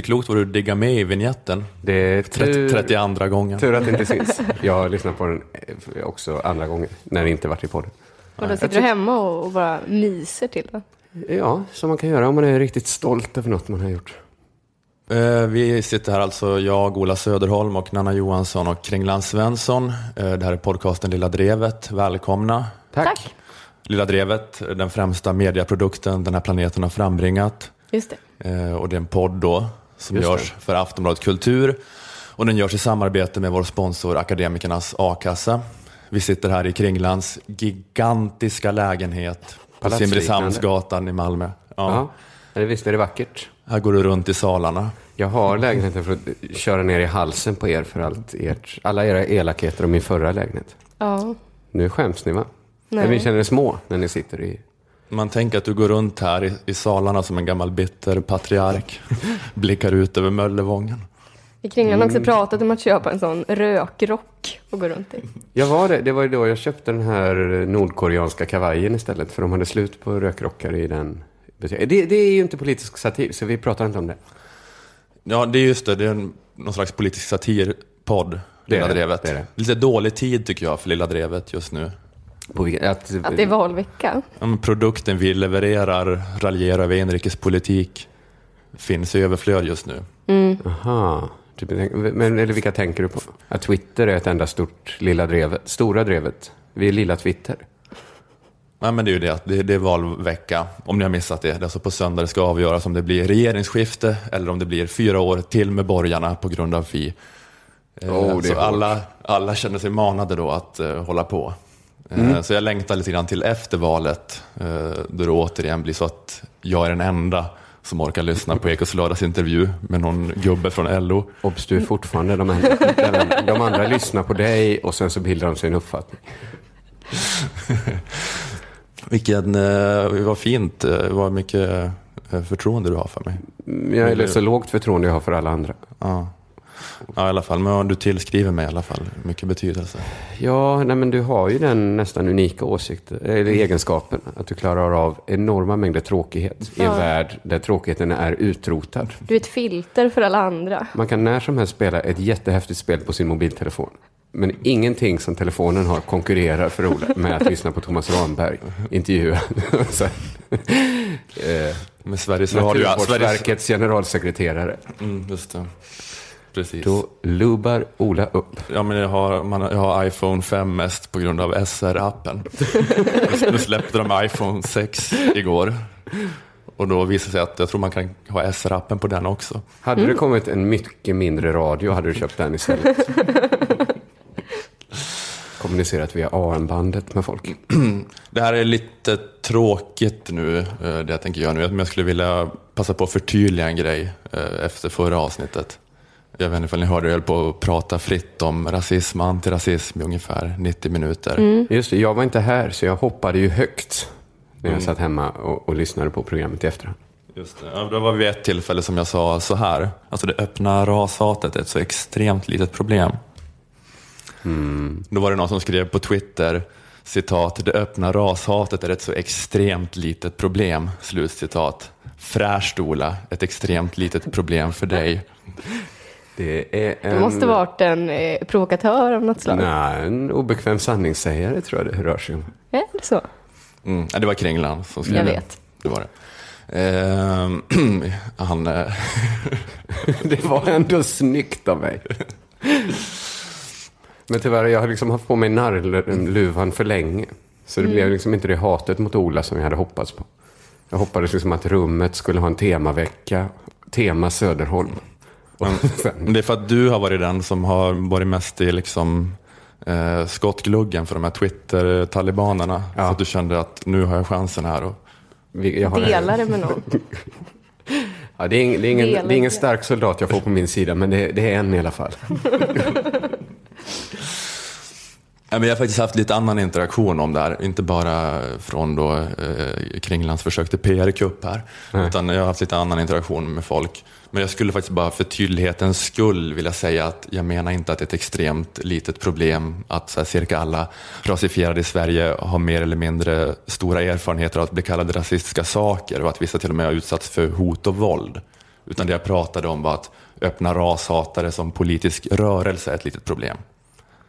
inte klokt vad du diggar med i vignetten. Det är tur, 32 gången. tur att det inte syns. Jag har lyssnat på den eh, också andra gånger, när det inte varit i podden. Och då sitter du hemma och, bara myser till den. Ja, som man kan göra om man är riktigt stolt över något man har gjort. Eh, Vi sitter här alltså, jag, Ola Söderholm och Nanna Johansson och Kringland Svensson. Eh, Det här är podcasten Lilla Drevet. Välkomna. Tack. Tack. Lilla Drevet, den främsta mediaprodukten den här planeten har frambringat. Just det. Och det är en podd då som Just görs för Aftonbladet Kultur. Och den görs i samarbete med vår sponsor Akademikernas A-kassa. Vi sitter här i Kringlands gigantiska lägenhet på. Simrishamnsgatan i Malmö. Ja. Ja, visst är det vackert? Här går du runt i salarna. Jag har lägenheten för att köra ner i halsen på er för allt ert, alla era elakheter om min förra lägenhet. Ja. Nu skäms ni va? Nej. Eller ni känner er små när ni sitter i... Man tänker att du går runt här i, i salarna som en gammal bitter patriark. Blickar ut över Möllevången. I Kringlan har Mm. också pratat om att köpa en sån rökrock och gå runt i. Jag var det. Det var ju då jag köpte den här nordkoreanska kavajen istället. För de hade slut på rökrockar i den. Det, det är ju inte politisk satir, så vi pratar inte om det. Ja, det är just det. Det är en, någon slags politisk satirpodd, Det är Lilla det, Drevet. det är det. Lite dålig tid tycker jag för Lilla Drevet just nu. På, vilken- att, Att det är valvecka. Men Produkten vi levererar, raljerar över inrikespolitik, finns i överflöd just nu. Aha. Typ, men eller vilka tänker du på? Att Twitter är ett enda stort lilla drevet. Stora drevet. Vi är lilla Twitter. Ja, men det är ju det, att det, det är valvecka, om ni har missat det. Det är alltså på söndag det ska avgöras om det blir regeringsskifte eller om det blir fyra år till med borgarna på grund av Fi. Eh, Oh, så alla, alla känner sig manade då att eh, hålla på. Eh, Mm. Så jag längtar lite grann till efter valet, eh, då det återigen blir så att jag är den enda som orkar lyssna på Ekots lördagsintervju med någon gubbe från LO. Obs, du är fortfarande de andra. De andra lyssnar på dig och sen så bildar de sig en uppfattning. Vilken, eh, vad fint, vad mycket förtroende du har för mig. Jag är så lågt förtroende jag har för alla andra. Ja. Ja, i alla fall. Men du tillskriver mig i alla fall mycket betydelse. Ja, nej, men du har ju den nästan unika åsikten, eller egenskapen, att du klarar av enorma mängder tråkighet i en Ja. värld där tråkigheten är utrotad. Du är ett filter för alla andra. Man kan när som helst spela ett jättehäftigt spel på sin mobiltelefon. Men ingenting som telefonen har konkurrerar för Ola med att lyssna på Thomas Ramberg intervjua eh, Med. Sveriges, Naturvårdsverkets generalsekreterare. mm, just det. Precis. Då lubar Ola upp. Ja, men jag har, man, jag har iPhone 5 mest på grund av SR-appen. nu släppte de iPhone 6 igår. Och då visade det sig att jag tror man kan ha SR-appen på den också. Hade det kommit en mycket mindre radio hade du köpt den istället. Kommunicerat via AM-bandet med folk. Det här är lite tråkigt nu, eh, det jag tänker göra nu. Men jag skulle vilja passa på att förtydliga en grej eh, efter förra avsnittet. Jag vet inte om ni hörde, jag höll på att prata fritt om rasism och antirasism i ungefär 90 minuter. Just det, jag var inte här så jag hoppade ju högt när jag satt hemma och, och lyssnade på programmet i efterhand. Just det. Ja, det var vid ett tillfälle som jag sa så här. Alltså det öppna rashatet är ett så extremt litet problem. Då var det någon som skrev på Twitter, citat, det öppna rashatet är ett så extremt litet problem, slutcitat. Fräscht Ola, ett extremt litet problem för dig. Det är en... Du måste varit en eh, provokatör av något slag. Nej, en obekväm sanningssägare tror jag det rör sig om. Är det så? Mm, ja, det var Kringland som skrev Jag det. vet. Det var det. Ehm, han, eh, Det var ändå snyggt av mig. Men tyvärr, jag har liksom haft på mig narrluvan för länge. Så det blev liksom inte det hatet mot Ola som jag hade hoppats på. Jag hoppades liksom att rummet skulle ha en temavecka. Tema Söderholm. Det är för att du har varit den som har varit mest i liksom, eh, skottgluggen för de här Twitter-talibanerna. Ja. Så att du kände att nu har jag chansen här. Och, vi- jag har, Dela det med någon. ja, det, är ing, det, är ingen, det är ingen stark soldat jag får på min sida, men det, det är en i alla fall. Ja, men jag har faktiskt haft lite annan interaktion om det här. Inte bara från då, eh, Kringlands försök till PR-kupp här. Nej. Utan jag har haft lite annan interaktion med folk. Men jag skulle faktiskt bara för tydlighetens skull vilja säga att jag menar inte att det är ett extremt litet problem att här, cirka alla rasifierade i Sverige har mer eller mindre stora erfarenheter av att bli kallade rasistiska saker och att vissa till och med har utsatts för hot och våld. Utan det jag pratade om var att öppna rashatare som politisk rörelse är ett litet problem.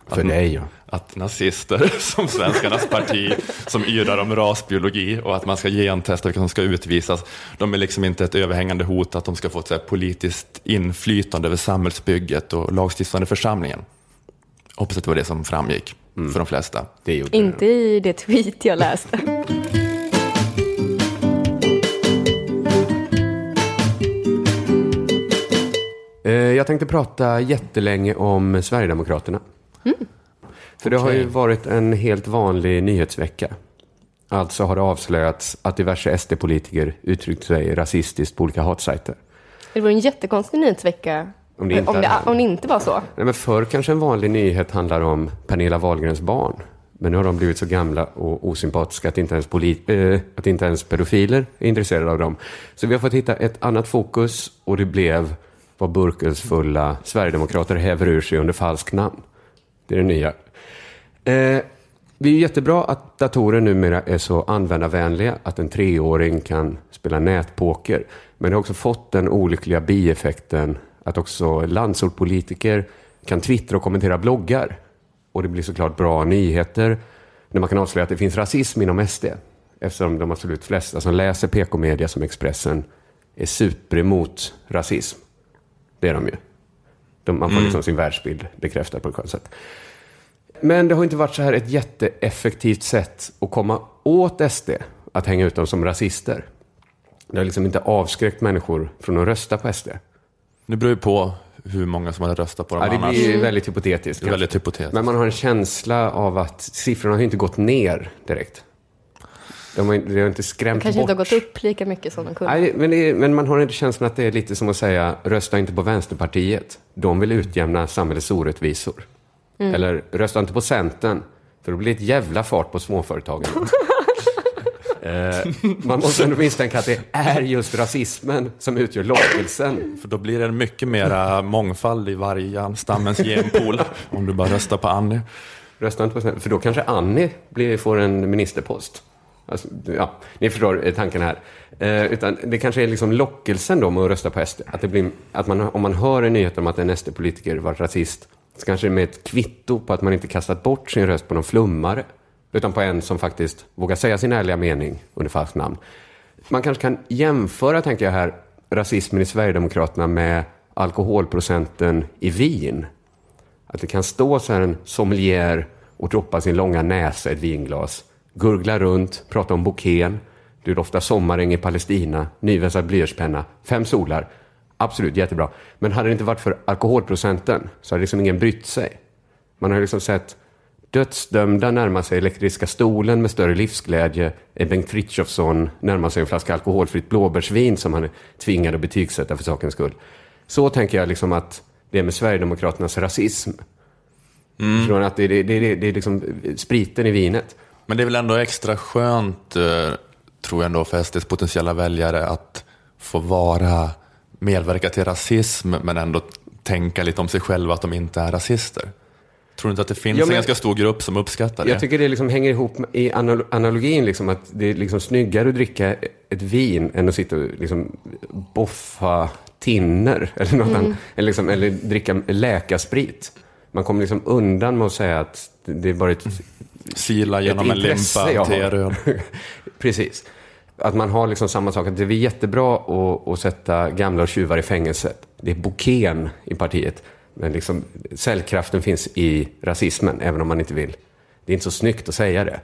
För dig, ja. Att nazister som Svenskarnas parti, som yrar om rasbiologi och att man ska gentesta vilka som ska utvisas, de är liksom inte ett överhängande hot att de ska få ett så här politiskt inflytande över samhällsbygget och lagstiftande församlingen. Hoppas att det var det som framgick för de flesta. Det Inte i det tweet jag läste. Eh, Jag tänkte prata jättelänge om Sverigedemokraterna. För det har ju varit en helt vanlig nyhetsvecka. Alltså har det avslöjats att diverse SD-politiker uttryckt sig rasistiskt på olika hatsajter. Det var en jättekonstig nyhetsvecka. Om det inte om, det, om det inte var så. Nej, men förr kanske en vanlig nyhet handlar om Pernilla Wahlgrens barn. Men nu har de blivit så gamla och osympatiska att inte ens, polit, eh, att inte ens pedofiler är intresserade av dem. Så vi har fått hitta ett annat fokus och det blev vad burkelsfulla sverigedemokrater häver ur sig under falskt namn. Det är det nya. Eh, det är jättebra att datorer numera är så användarvänliga att en treåring kan spela nätpoker. Men det har också fått den olyckliga bieffekten att också landsortpolitiker kan twittra och kommentera bloggar. Och det blir såklart bra nyheter när man kan avslöja att det finns rasism inom SD. Eftersom de absolut flesta som läser PK-media som Expressen är super emot rasism. Det är de ju. De, man får liksom sin världsbild bekräftad på ett skönt sätt. Men det har inte varit så här ett jätteeffektivt sätt att komma åt SD, att hänga ut dem som rasister. Det har liksom inte avskräckt människor från att rösta på SD. Det beror ju på hur många som hade röstat på dem Ja, det annars. blir väldigt hypotetiskt. Det är kanske. väldigt hypotetiskt. Men man har en känsla av att siffrorna har inte gått ner direkt. De har, det har inte skrämt Kanske bort. inte har gått upp lika mycket som de kunde. Nej, men, det är, men man har inte känslan att det är lite som att säga rösta inte på Vänsterpartiet. De vill utjämna samhällets orättvisor. Eller rösta inte på Centern, för då blir det ett jävla fart på småföretagen. eh, man måste ändå misstänka att det är just rasismen som utgör lockelsen. För då blir det mycket mera mångfald i vargstammens genpool om du bara röstar på Annie. Rösta inte på Centern, för då kanske Annie blir, får en ministerpost. Alltså, ja, ni förstår eh, tanken här. Eh, utan det kanske är liksom lockelsen då med att rösta på SD. Att det blir, att man, om man hör en nyhet om att en SD-politiker var rasist, så kanske det är med ett kvitto på att man inte kastat bort sin röst på någon flummare. Utan på en som faktiskt vågar säga sin ärliga mening under falskt namn. Man kanske kan jämföra, tänker jag här, rasismen i Sverigedemokraterna med alkoholprocenten i vin. Att det kan stå så här en sommelier och droppa sin långa näsa i ett vinglas, gurgla runt, prata om bouquén, du doftar sommaräng i Palestina, nyvässad blyertspenna, fem solar. Absolut, jättebra. Men hade det inte varit för alkoholprocenten så hade liksom ingen brytt sig. Man har liksom sett dödsdömda närma sig elektriska stolen med större livsglädje än Bengt Frithiofsson närma sig en flaska alkoholfritt blåbärsvin som han är tvingad att betygsätta för sakens skull. Så tänker jag liksom att det är med Sverigedemokraternas rasism. Från att det, det, det, det, det är liksom spriten i vinet. Men det är väl ändå extra skönt, eh, tror jag ändå, för SDs potentiella väljare att få vara, medverka till rasism, men ändå tänka lite om sig själva att de inte är rasister. Tror du inte att det finns Ja, men- en ganska stor grupp som uppskattar det? Jag tycker det liksom hänger ihop i anal- analogin, liksom, att det är liksom snyggare att dricka ett vin än att sitta och liksom boffa tinner eller, något annat, eller, liksom, eller dricka läkarsprit. Man kommer liksom undan med att säga att det det är bara ett Sila genom en limpa har. teröl. Precis. Att man har liksom samma sak, att det är jättebra att, att sätta gamla och tjuvar i fängelset. Det är bouquén i partiet. Men liksom, cellkraften finns i rasismen, även om man inte vill. Det är inte så snyggt att säga det.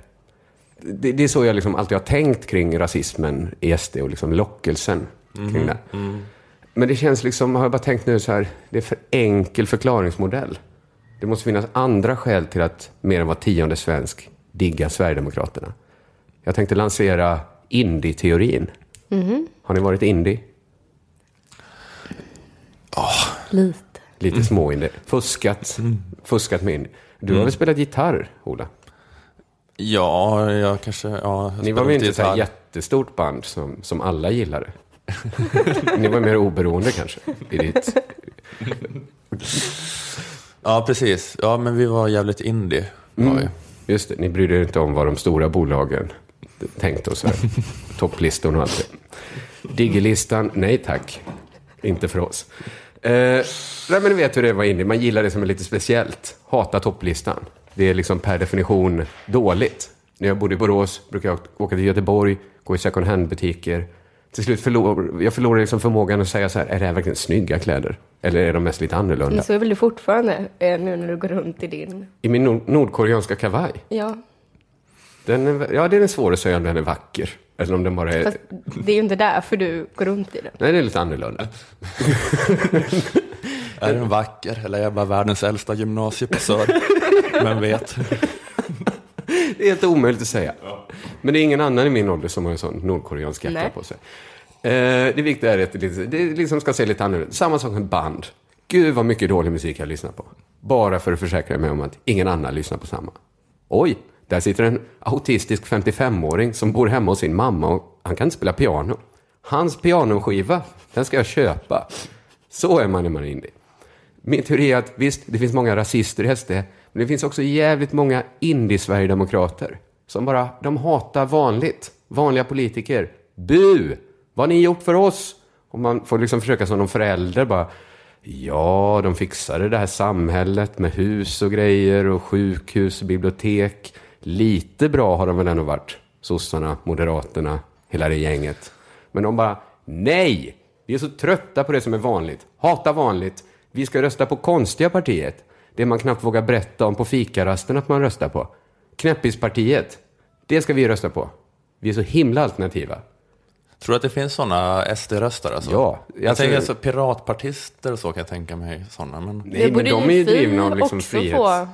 Det, det är så jag liksom alltid har tänkt kring rasismen i SD och liksom lockelsen kring det. Men det känns liksom, har jag bara tänkt nu så här, det är för enkel förklaringsmodell. Det måste finnas andra skäl till att mer än var tionde svensk diggar Sverigedemokraterna. Jag tänkte lansera indie-teorin. Har ni varit indie? Lite. Lite små-indie. Fuskat, fuskat med indie. Du har väl spelat gitarr, Ola? Ja, jag kanske... Ja, jag Ni var väl inte gitarr. jättestort band som, som alla gillade? Ni var mer oberoende kanske? I ditt... Ja, precis. Ja, men vi var jävligt indie. Var vi. Just det, ni brydde er inte om vad de stora bolagen tänkte och så här. Topplistor och allt det. Diggerlistan, nej tack. Inte för oss. Eh, nej, men ni vet hur det var inne. Man gillar det som är lite speciellt. Hata topplistan. Det är liksom per definition dåligt. När jag bodde i Borås brukade jag åka till Göteborg, gå i second hand-butiker. Till slut förlor jag förlorade liksom förmågan att säga så här, är det här verkligen snygga kläder? Eller är de mest lite annorlunda? Men så är väl du fortfarande eh, nu när du går runt i din... I min nord nordkoreanska kavaj. Ja, Den är, ja, den är svår att säga om den är vacker. Eller om den bara är... fast det är ju inte därför du går runt i den. Nej, den är lite annorlunda. Är den vacker eller är jag bara världens äldsta gymnasie på Sör? Vem vet? Det är helt omöjligt att säga. Men det är ingen annan i min ålder som har en sån nordkoreansk jacka på sig. Eh, det viktiga är att det, liksom ska se lite annorlunda Samma sak med band. Gud vad mycket dålig musik jag lyssnar på. Bara för att försäkra mig om att ingen annan lyssnar på samma. Oj, där sitter en autistisk 55-åring som bor hemma hos sin mamma och han kan inte spela piano. Hans pianoskiva, den ska jag köpa. Så är man när man är indie. Min teori är att visst, det finns många rasister i SD, men det finns också jävligt många indie-sverigedemokrater som bara, de hatar vanligt, vanliga politiker. Bu! Vad har ni gjort för oss? Och man får liksom försöka som någon förälder bara, ja, de fixade det här samhället med hus och grejer och sjukhus och bibliotek. Lite bra har de väl ändå varit, sossarna, moderaterna, hela det gänget. Men de bara, nej! Vi är så trötta på det som är vanligt. Hata vanligt. Vi ska rösta på konstiga partiet. Det man knappt vågar berätta om på fikarasten att man röstar på. Knäppispartiet. Det ska vi rösta på. Vi är så himla alternativa. Tror du att det finns sådana SD-röstare? Alltså? Ja, Jag alltså- tänker alltså piratpartister och så kan jag tänka mig sådana. Men Nej, men de är ju drivna av liksom också frihets... få.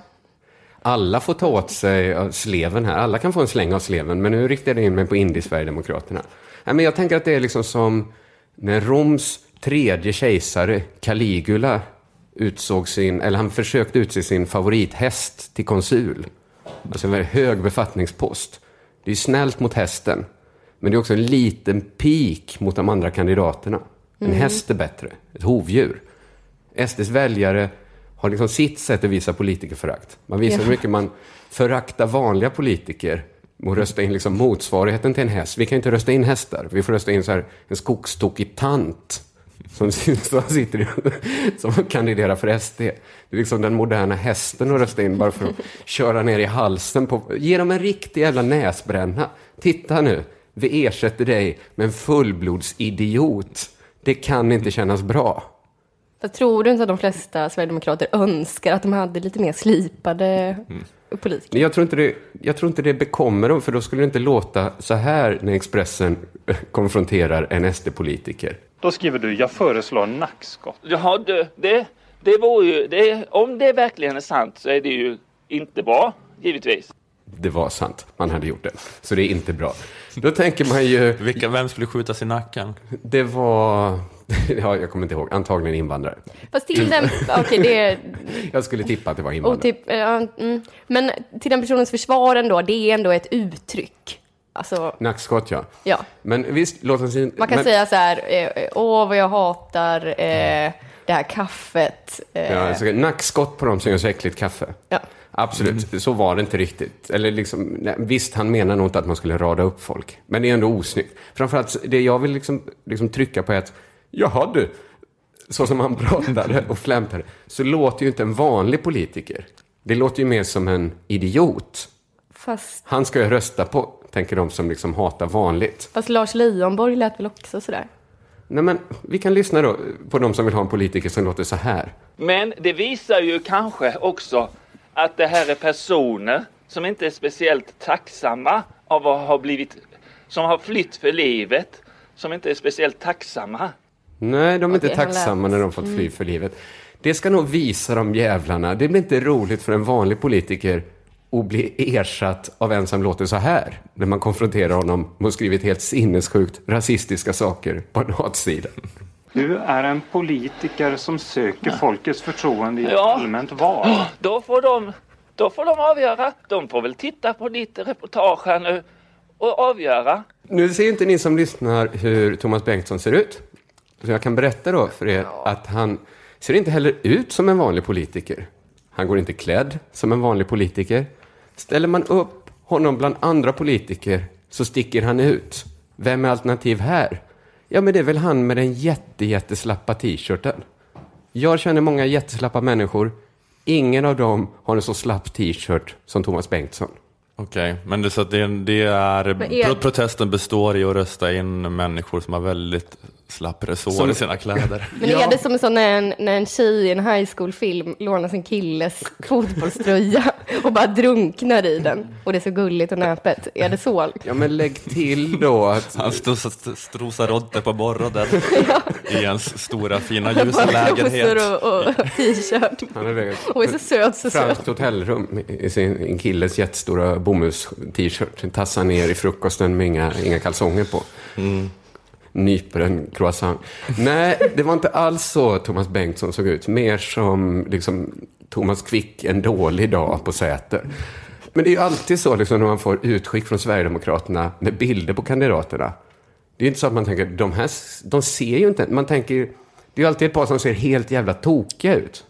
Alla får ta åt sig av sleven här. Alla kan få en släng av sleven. Men nu riktar jag in mig på Indie-Sverigedemokraterna. Nej, men jag tänker att det är liksom som när Roms tredje kejsare, Caligula, utsåg sin, eller han försökte utse sin favorithäst till konsul. Alltså en väldigt hög befattningspost. Det är snällt mot hästen. Men det är också en liten pik mot de andra kandidaterna. En häst är bättre. Ett hovdjur. SDs väljare har liksom sitt sätt att visa politikerförakt. Man visar Ja. hur mycket man föraktar vanliga politiker och rösta in liksom motsvarigheten till en häst. Vi kan inte rösta in hästar. Vi får rösta in så här en skogstokig tant som, som sitter i, som kandiderar för SD. Det är liksom den moderna hästen att rösta in bara för att köra ner i halsen på... Ge dem en riktig jävla näsbränna. Titta nu, vi ersätter dig med en fullblodsidiot. Det kan inte kännas bra. Jag tror du inte att de flesta sverigedemokrater önskar att de hade lite mer slipade politiker? Jag tror, inte det, jag tror inte det bekommer dem, för då skulle det inte låta så här när Expressen konfronterar en SD-politiker. Då skriver du, jag föreslår nackskott. Jaha, det, det, det vore ju, det, om det verkligen är sant så är det ju inte bra, givetvis. Det var sant, man hade gjort det. Så det är inte bra. Då tänker man ju, vilka, vem skulle skjutas i nacken? det var, ja, jag kommer inte ihåg, antagligen invandrare. Fast till den, okej det är, Jag skulle tippa att det var invandrare. typ, ja, mm, men till den personens försvar ändå, det är ändå ett uttryck. Alltså, Nackskott, ja. ja. Men visst, låt oss in, Man kan men, säga så här, eh, åh vad jag hatar eh, det här kaffet. Eh, Ja, alltså, nackskott på dem som gör så äckligt kaffe. ja. Absolut, så var det inte riktigt. Eller liksom, nej, visst, han menar nog inte att man skulle rada upp folk. Men det är ändå osnyggt. Framförallt, det jag vill liksom, liksom trycka på är att, jaha du, så som han pratade och flämtade, så låter ju inte en vanlig politiker. Det låter ju mer som en idiot. Fast, Han ska jag rösta på, tänker de som liksom hatar vanligt. fast Lars Leijonborg lät väl också sådär? Nej men, vi kan lyssna då på de som vill ha en politiker som låter så här. Men det visar ju kanske också att det här är personer som inte är speciellt tacksamma av att ha blivit, som har flytt för livet, som inte är speciellt tacksamma. Nej, de är inte Okej, han tacksamma när de fått fly för livet. Det ska nog visa de jävlarna. Det blir inte roligt för en vanlig politiker att bli ersatt av en som låter så här. När man konfronterar honom med att skrivit helt sinnessjukt rasistiska saker på en hatsida. Du är en politiker som söker folkets förtroende i ett Ja. allmänt val. Då får de, då får de avgöra. De får väl titta på ditt reportage här nu och avgöra. Nu ser inte ni som lyssnar hur Thomas Bengtsson ser ut. Så jag kan berätta då för er att han ser inte heller ut som en vanlig politiker. Han går inte klädd som en vanlig politiker. Ställer man upp honom bland andra politiker så sticker han ut. Vem är alternativ här? Ja, men det är väl han med den jätte, jätteslappa t-shirten. Jag känner många jätteslappa människor. Ingen av dem har en så slapp t-shirt som Thomas Bengtsson. Okej, men det, så att det, det är, Men är- pro- protesten består i att rösta in människor som har väldigt slapp resår Som- i sina kläder. Men Ja. är det som så när en, när en tjej i en high school-film lånar sin killes fotbollströja och bara drunknar i den och det är så gulligt och näpet? Är det så? Ja, men lägg till då att Han strosar, där på borraden i ens stora fina ljusa lägenhet. och, och t-shirt. han är Och är så söt, så söt. franskt hotellrum i sin en killes jättestora bomulls-t-shirt. Tassar ner i frukosten med inga, inga kalsonger på. Nyper en croissant. Nej, det var inte alls så Thomas Bengtsson såg ut. Mer som liksom, Thomas Quick en dålig dag på Säter. Men det är ju alltid så liksom, när man får utskick från Sverigedemokraterna med bilder på kandidaterna. Det är inte så att man tänker, de här, de ser ju inte... Man tänker, det är ju alltid ett par som ser helt jävla tokiga ut.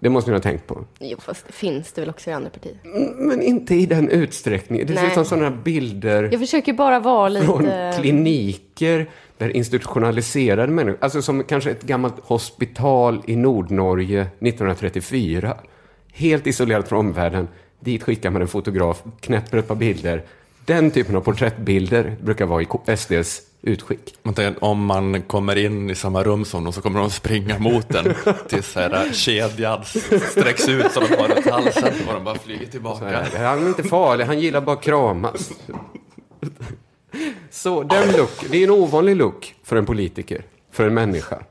Det måste ni ha tänkt på. Jo, fast det finns det väl också i andra partier. Men inte i den utsträckningen. Det ser ut som sådana bilder Jag försöker bara vara från lite... kliniker där institutionaliserade människor, alltså som kanske ett gammalt hospital i Nordnorge 1934. Helt isolerat från omvärlden. Dit skickar man en fotograf, knäpper ett par bilder. Den typen av porträttbilder brukar vara i SDs utskick. Om man kommer in i samma rum som dem så kommer de springa mot den tills så här, kedjan sträcks ut så de har runt halsen och de bara flyger tillbaka. här, Han är inte farlig, han gillar bara kramas. Så den look, det är en ovanlig look för en politiker, för en människa.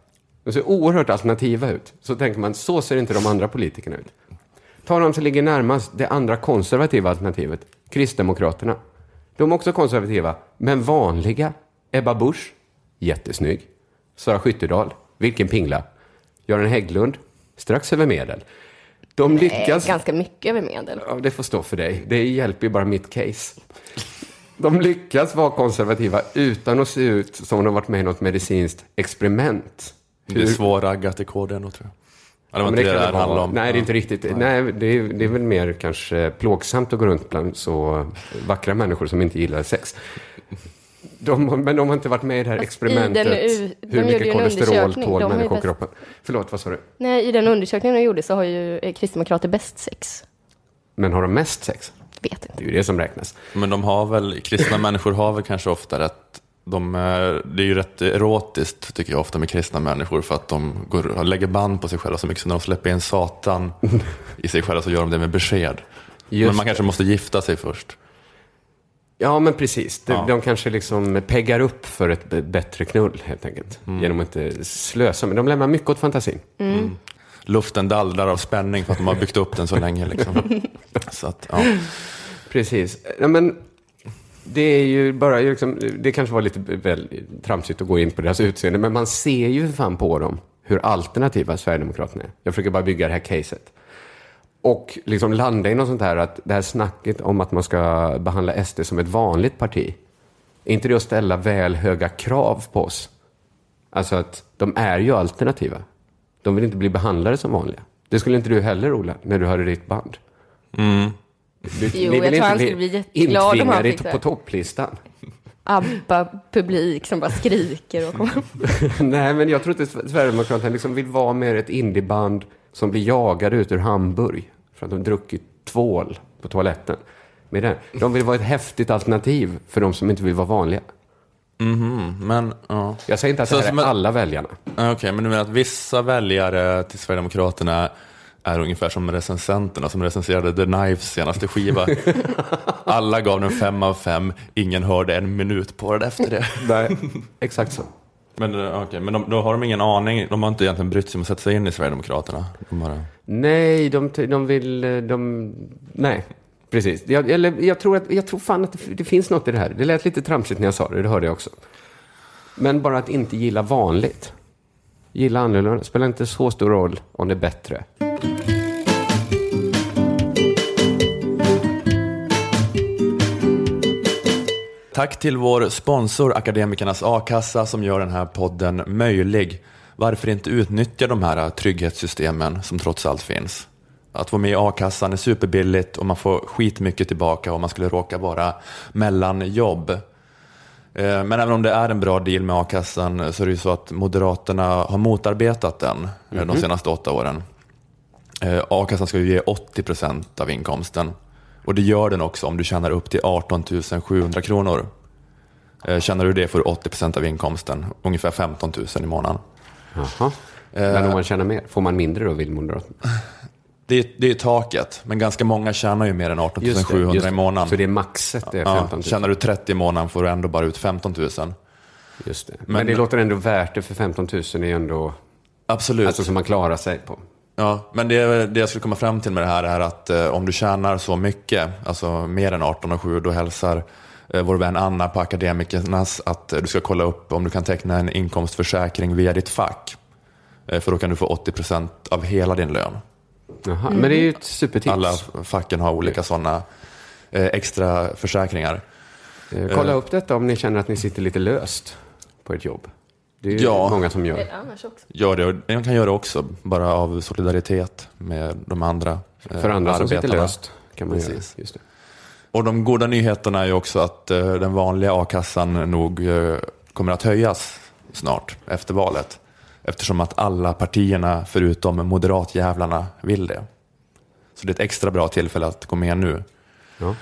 De ser oerhört alternativa ut. Så tänker man, så ser inte de andra politikerna ut. Ta de som ligger närmast det andra konservativa alternativet, Kristdemokraterna. De är också konservativa, men vanliga. Ebba Busch, jättesnygg. Sara Skyttedal, vilken pingla. Göran Hägglund, strax över medel. De lyckas... ganska mycket över medel. Ja, det får stå för dig. Det hjälper ju bara mitt case. De lyckas vara konservativa utan att se ut som om de varit med i något medicinskt experiment. Det är svårraggat i KD tror jag. Ja, det var inte det det vara. handlade om. Nej, det är inte riktigt. Nej, det, är, det är väl mer kanske plågsamt att gå runt bland så vackra människor som inte gillar sex. De, men de har inte varit med i det här Fast i experimentet. den hur mycket kolesterol tål människokroppen? Förlåt, vad sa du? Nej, i den undersökningen de gjorde så har ju eh, kristdemokrater bäst sex. Men har de mest sex? Vet inte. Det är ju det som räknas. Men de har väl, kristna människor har väl kanske ofta rätt, de, är- det är ju rätt erotiskt tycker jag ofta med kristna människor för att de går, lägger band på sig själva så mycket så när de släpper in Satan i sig själva så gör de det med besked. Just Men man kanske måste gifta sig först. Ja, men precis. De, Ja. de kanske liksom peggar upp för ett b- bättre knull, helt enkelt. Genom att inte slösa. Men de lämnar mycket åt fantasin. Luften dallrar av spänning för att de har byggt upp den så länge. Liksom. Så att, ja. Precis. Ja, men det är ju bara, liksom, det kanske var lite väl tramsigt att gå in på deras utseende, men man ser ju för fan på dem hur alternativa Sverigedemokraterna är. Jag försöker bara bygga det här caset. Och liksom landa i något sånt här, att det här snacket om att man ska behandla SD som ett vanligt parti, är inte det att ställa väl höga krav på oss? Alltså att de är ju alternativa. De vill inte bli behandlade som vanliga. Det skulle inte du heller, Ola, när du hörde ditt band. Du, Jo, jag tror han skulle bli jätteglad om han fick det. på topplistan. ABBA-publik som bara skriker och. Nej, men jag tror inte Sverigedemokraterna liksom vill vara mer ett indieband som blir jagade ut ur Hamburg för att de druckit tvål på toaletten. Med det. De vill vara ett häftigt alternativ för de som inte vill vara vanliga. Men, ja. Jag säger inte att Så det här är en- alla väljarna. Ja, Okej, men du menar att vissa väljare till Sverigedemokraterna är ungefär som recensenterna som recenserade The Knives senaste skiva. Alla gav den fem av fem, ingen hörde en minut på den efter det. Nej, exakt så. Men, eh, okej, men de, då har de ingen aning, de har inte egentligen brytt sig om att sätta sig in i Sverigedemokraterna. De bara, Nej, de, de vill... eh, De, nej, precis. Jag, eller, jag, tror att, jag tror fan att det, det finns något i det här. Det lät lite tramsigt när jag sa det, det hörde jag också. Men bara att inte gilla vanligt. Gilla annorlunda. Spelar inte så stor roll om det är bättre. Tack till vår sponsor Akademikernas A-kassa som gör den här podden möjlig. Varför inte utnyttja de här trygghetssystemen som trots allt finns? Att vara med i a-kassan är superbilligt och man får skitmycket tillbaka om man skulle råka vara mellan jobb. Eh, Men även om det är en bra deal med a-kassan så är det ju så att Moderaterna har motarbetat den eh, de senaste åtta åren. Eh, A-kassan ska ju ge 80 procent av inkomsten. Och det gör den också om du tjänar upp till 18 700 kronor. Eh, Tjänar du det får du 80 procent av inkomsten, ungefär 15 000 i månaden. Jaha. Men om man tjänar mer, får man mindre då, vill Moderaterna? Det är, det är taket, men ganska många tjänar ju mer än 18 700 i månaden. Så det är maxet, det är Ja, 15 000? tjänar du 30 i månaden får du ändå bara ut 15 000. Just det. Men, Men- det låter ändå värt det, för 15 000 är ändå... Absolut. Alltså som man klarar sig på. Ja, men det, det jag skulle komma fram till med det här är att eh, om du tjänar så mycket, alltså mer än 18 7, då hälsar eh, vår vän Anna på Akademikernas att eh, du ska kolla upp om du kan teckna en inkomstförsäkring via ditt fack. Eh, för då kan du få 80 procent av hela din lön. Jaha. Men det är ju ett supertips. Alla facken har olika sådana eh, extra försäkringar. Eh, Kolla upp detta om ni känner att ni sitter lite löst på ett jobb. Det är ju Ja. många som gör. Annars också. Gör det, och man kan göra det också, bara av solidaritet med de andra eh, För andra som sitter arbetarna. löst kan man göra. Precis. Just det. Och de goda nyheterna är ju också att eh, den vanliga a-kassan nog eh, kommer att höjas snart efter valet. Eftersom att alla partierna förutom moderatjävlarna vill det. Så det är ett extra bra tillfälle att gå med nu. Ja.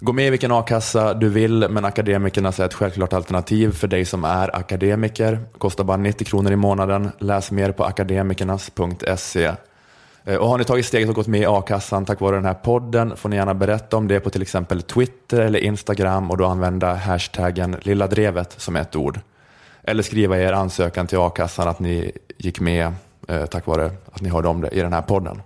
Gå med i vilken a-kassa du vill, men akademikernas är ett självklart alternativ för dig som är akademiker. Kostar bara 90 kronor i månaden. Läs mer på akademikernas.se. Eh, och har ni tagit steget och gått med i a-kassan tack vare den här podden får ni gärna berätta om det på till exempel Twitter eller Instagram och då använda hashtaggen lilla drevet som ett ord. Eller skriva i er ansökan till a-kassan att ni gick med eh, tack vare att ni hörde om det i den här podden.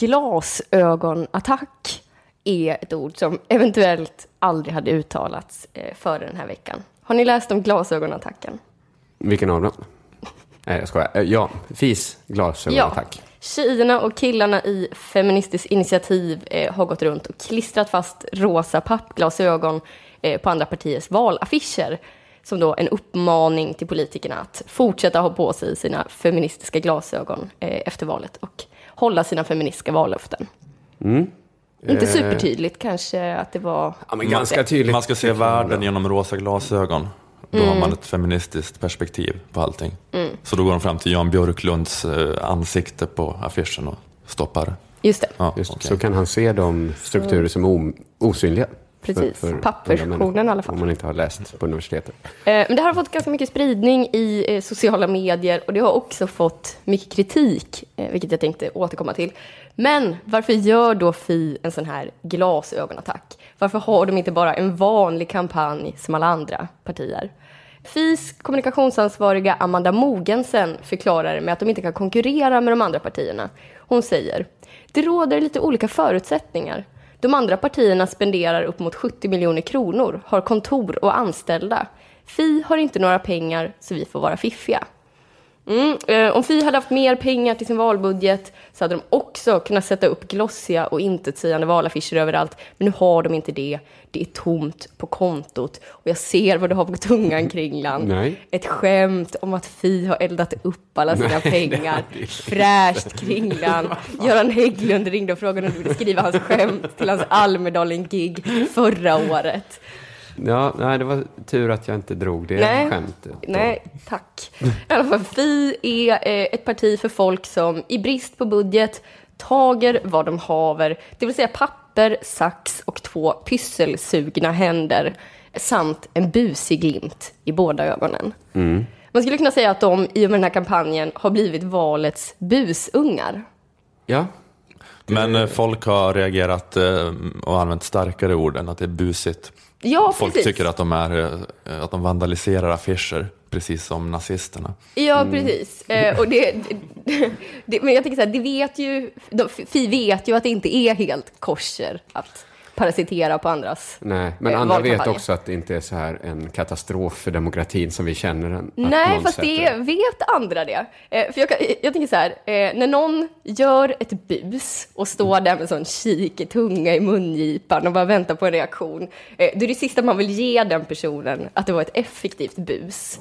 Glasögonattack är ett ord som eventuellt aldrig hade uttalats eh, före den här veckan. Har ni läst om glasögonattacken? Vilken av dem? Nej, jag skojar. Eh, Ja, FIS glasögon, tack. Tjejerna och killarna i Feministiskt initiativ eh, har gått runt och klistrat fast rosa pappglasögon på andra partiers valaffischer. Som då en uppmaning till politikerna att fortsätta ha på sig sina feministiska glasögon efter valet och hålla sina feministiska vallöften. Inte supertydligt kanske att det var... Ja, men ganska tydligt. Man ska se världen genom rosa glasögon. Då Mm. har man ett feministiskt perspektiv på allting. Så då går de fram till Jan Björklunds eh, ansikte på affischen och stoppar. Just det. Ja, Just, okej. Så kan han se de strukturer som är osynliga. Precis. andra Pappersversionen människor, i alla fall. Om man inte har läst på universitetet. Eh, Men det har fått ganska mycket spridning i eh, sociala medier och det har också fått mycket kritik, eh, vilket jag tänkte återkomma till. Men varför gör då Fi en sån här glasögonattack? Varför har de inte bara en vanlig kampanj som alla andra partier? Fis kommunikationsansvariga Amanda Mogensen förklarar med att de inte kan konkurrera med de andra partierna. Hon säger, det råder lite olika förutsättningar. De andra partierna spenderar upp mot 70 miljoner kronor, har kontor och anställda. Fi har inte några pengar, så vi får vara fiffiga. Mm, eh, om Fi hade haft mer pengar till sin valbudget så hade de också kunnat sätta upp glossiga och intetsägande valaffischer överallt. Men nu har de inte det. Det är tomt på kontot. Och jag ser vad du har på tungan, Kringland. Nej. Ett skämt om att Fi har eldat upp alla sina pengar. Fräscht, Kringland. Göran Hägglund ringde och frågade om du ville skriva hans skämt till hans Almedalen-gig förra året. Ja, nej, det var tur att jag inte drog det Nej. skämtet. Nej, tack. I alla fall, Fi är eh, ett parti för folk som i brist på budget tager vad de haver, det vill säga papper, sax och två pysselsugna händer samt en busig glimt i båda ögonen. Man skulle kunna säga att de i och med den här kampanjen har blivit valets busungar. Ja, Men eh, folk har reagerat eh, och använt starkare ord än att det är busigt. Ja, Folk precis. tycker att de, är, eh, att de vandaliserar affischer, precis som nazisterna. Ja, precis. Eh, och det, det, det, men jag tänker så här, det vet ju, de, Fi vet ju att det inte är helt kosher att parasitera på andras. Nej, men Eh, andra vet också att det inte är så här en katastrof för demokratin som vi känner den. Nej, fast det vet andra det. Eh, för jag, kan- jag tänker så här, eh, när någon gör ett bus och står där med sån kiktunga i mungipan och bara väntar på en reaktion, eh, då är det sista man vill ge den personen att det var ett effektivt bus.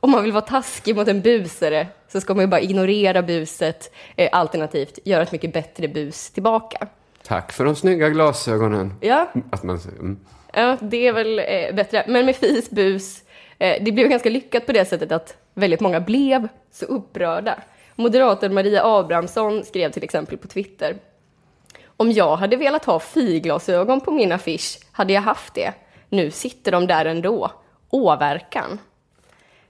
Om man vill vara taskig mot en busare så ska man ju bara ignorera buset, eh, alternativt göra ett mycket bättre bus tillbaka. Tack för de snygga glasögonen. Ja, Att man, mm. Ja, det är väl eh, bättre. Men med Fis bus, eh, det blev ganska lyckat på det sättet att väldigt många blev så upprörda. Moderaten Maria Abrahamsson skrev till exempel på Twitter. Om jag hade velat ha figlasögon på min affisch hade jag haft det. Nu sitter de där ändå. Åverkan.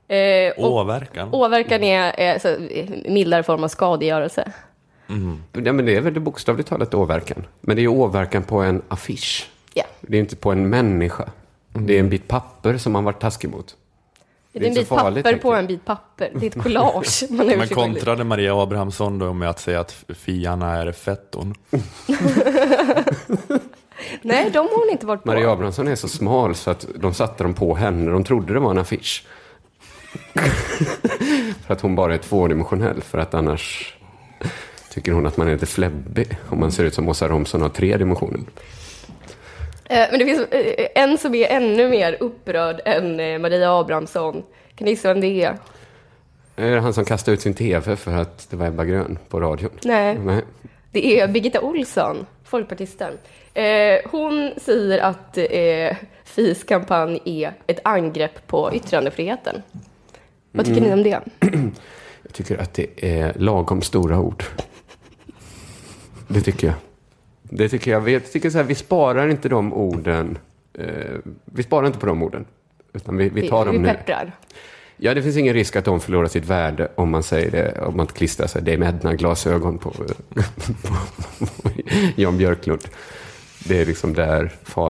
Eh, Åverkan. åverkan är eh, så, eh, mildare form av skadegörelse. Ja, men det är väl det bokstavligt talat åverkan. Men det är ju åverkan på en affisch. Ja, Det är inte på en människa. Det är en bit papper som man varit taskig mot. det är är en bit farligt, papper på en bit papper. Det är ett collage. Man Men kontrade Maria Abrahamsson då med att säga att fiarna är fetton. Nej, de har hon inte varit på. Maria Abrahamsson är så smal så att de satte dem på henne. De trodde det var en affisch. för att hon bara är tvådimensionell. För att annars tycker hon att man är lite fläbbig. Om man ser ut som Åsa Romson har tre dimensioner. Eh, Men det finns eh, en som är ännu mer upprörd än eh, Maria Abrahamsson. Kan ni gissa vem det är? Är det han som kastade ut sin tv för att det var Ebba Grön på radion? Nej, Nej. det är Birgitta Olsson, folkpartisten. Hon säger att FIs kampanj är ett angrepp på yttrandefriheten. Vad tycker ni om det? Jag tycker att det är lagom stora ord. Det tycker jag. Det tycker jag. Jag tycker så här, vi sparar inte de orden. Eh, vi sparar inte på de orden. Utan vi, vi tar vi dem nu. pepprar. Ja, det finns ingen risk att de förlorar sitt värde om man säger det, om man klistrar sig Dame Edna-glasögon på, på, på Jan Björklund. Det är liksom där far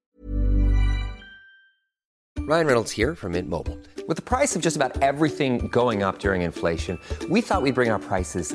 Ryan Reynolds here from Mint Mobile. With the price of just about everything going up during inflation, we thought we'd bring our prices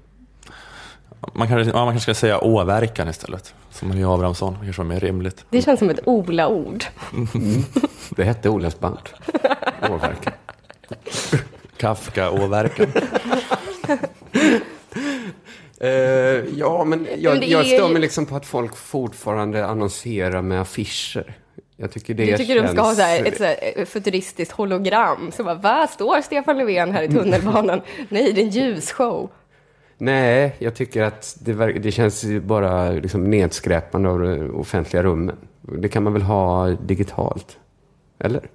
Man kanske, ja, man kanske ska säga åverkan istället. Som Maria Abrahamsson, det kanske var mer rimligt. Det känns som ett Ola-ord. Det hette Olas band. Åverkan. Kafka, åverkan. Eh, ja, men jag, Men det jag är stör ju- mig liksom på att folk fortfarande annonserar med affischer. Jag tycker det Du tycker de ska ha känns- så här, ett så här futuristiskt hologram. Så bara, vad står Stefan Löfven här i tunnelbanan? Nej, det är en ljusshow. Nej, jag tycker att det, det känns bara liksom nedskräpande av de offentliga rummen. Det kan man väl ha digitalt? Eller?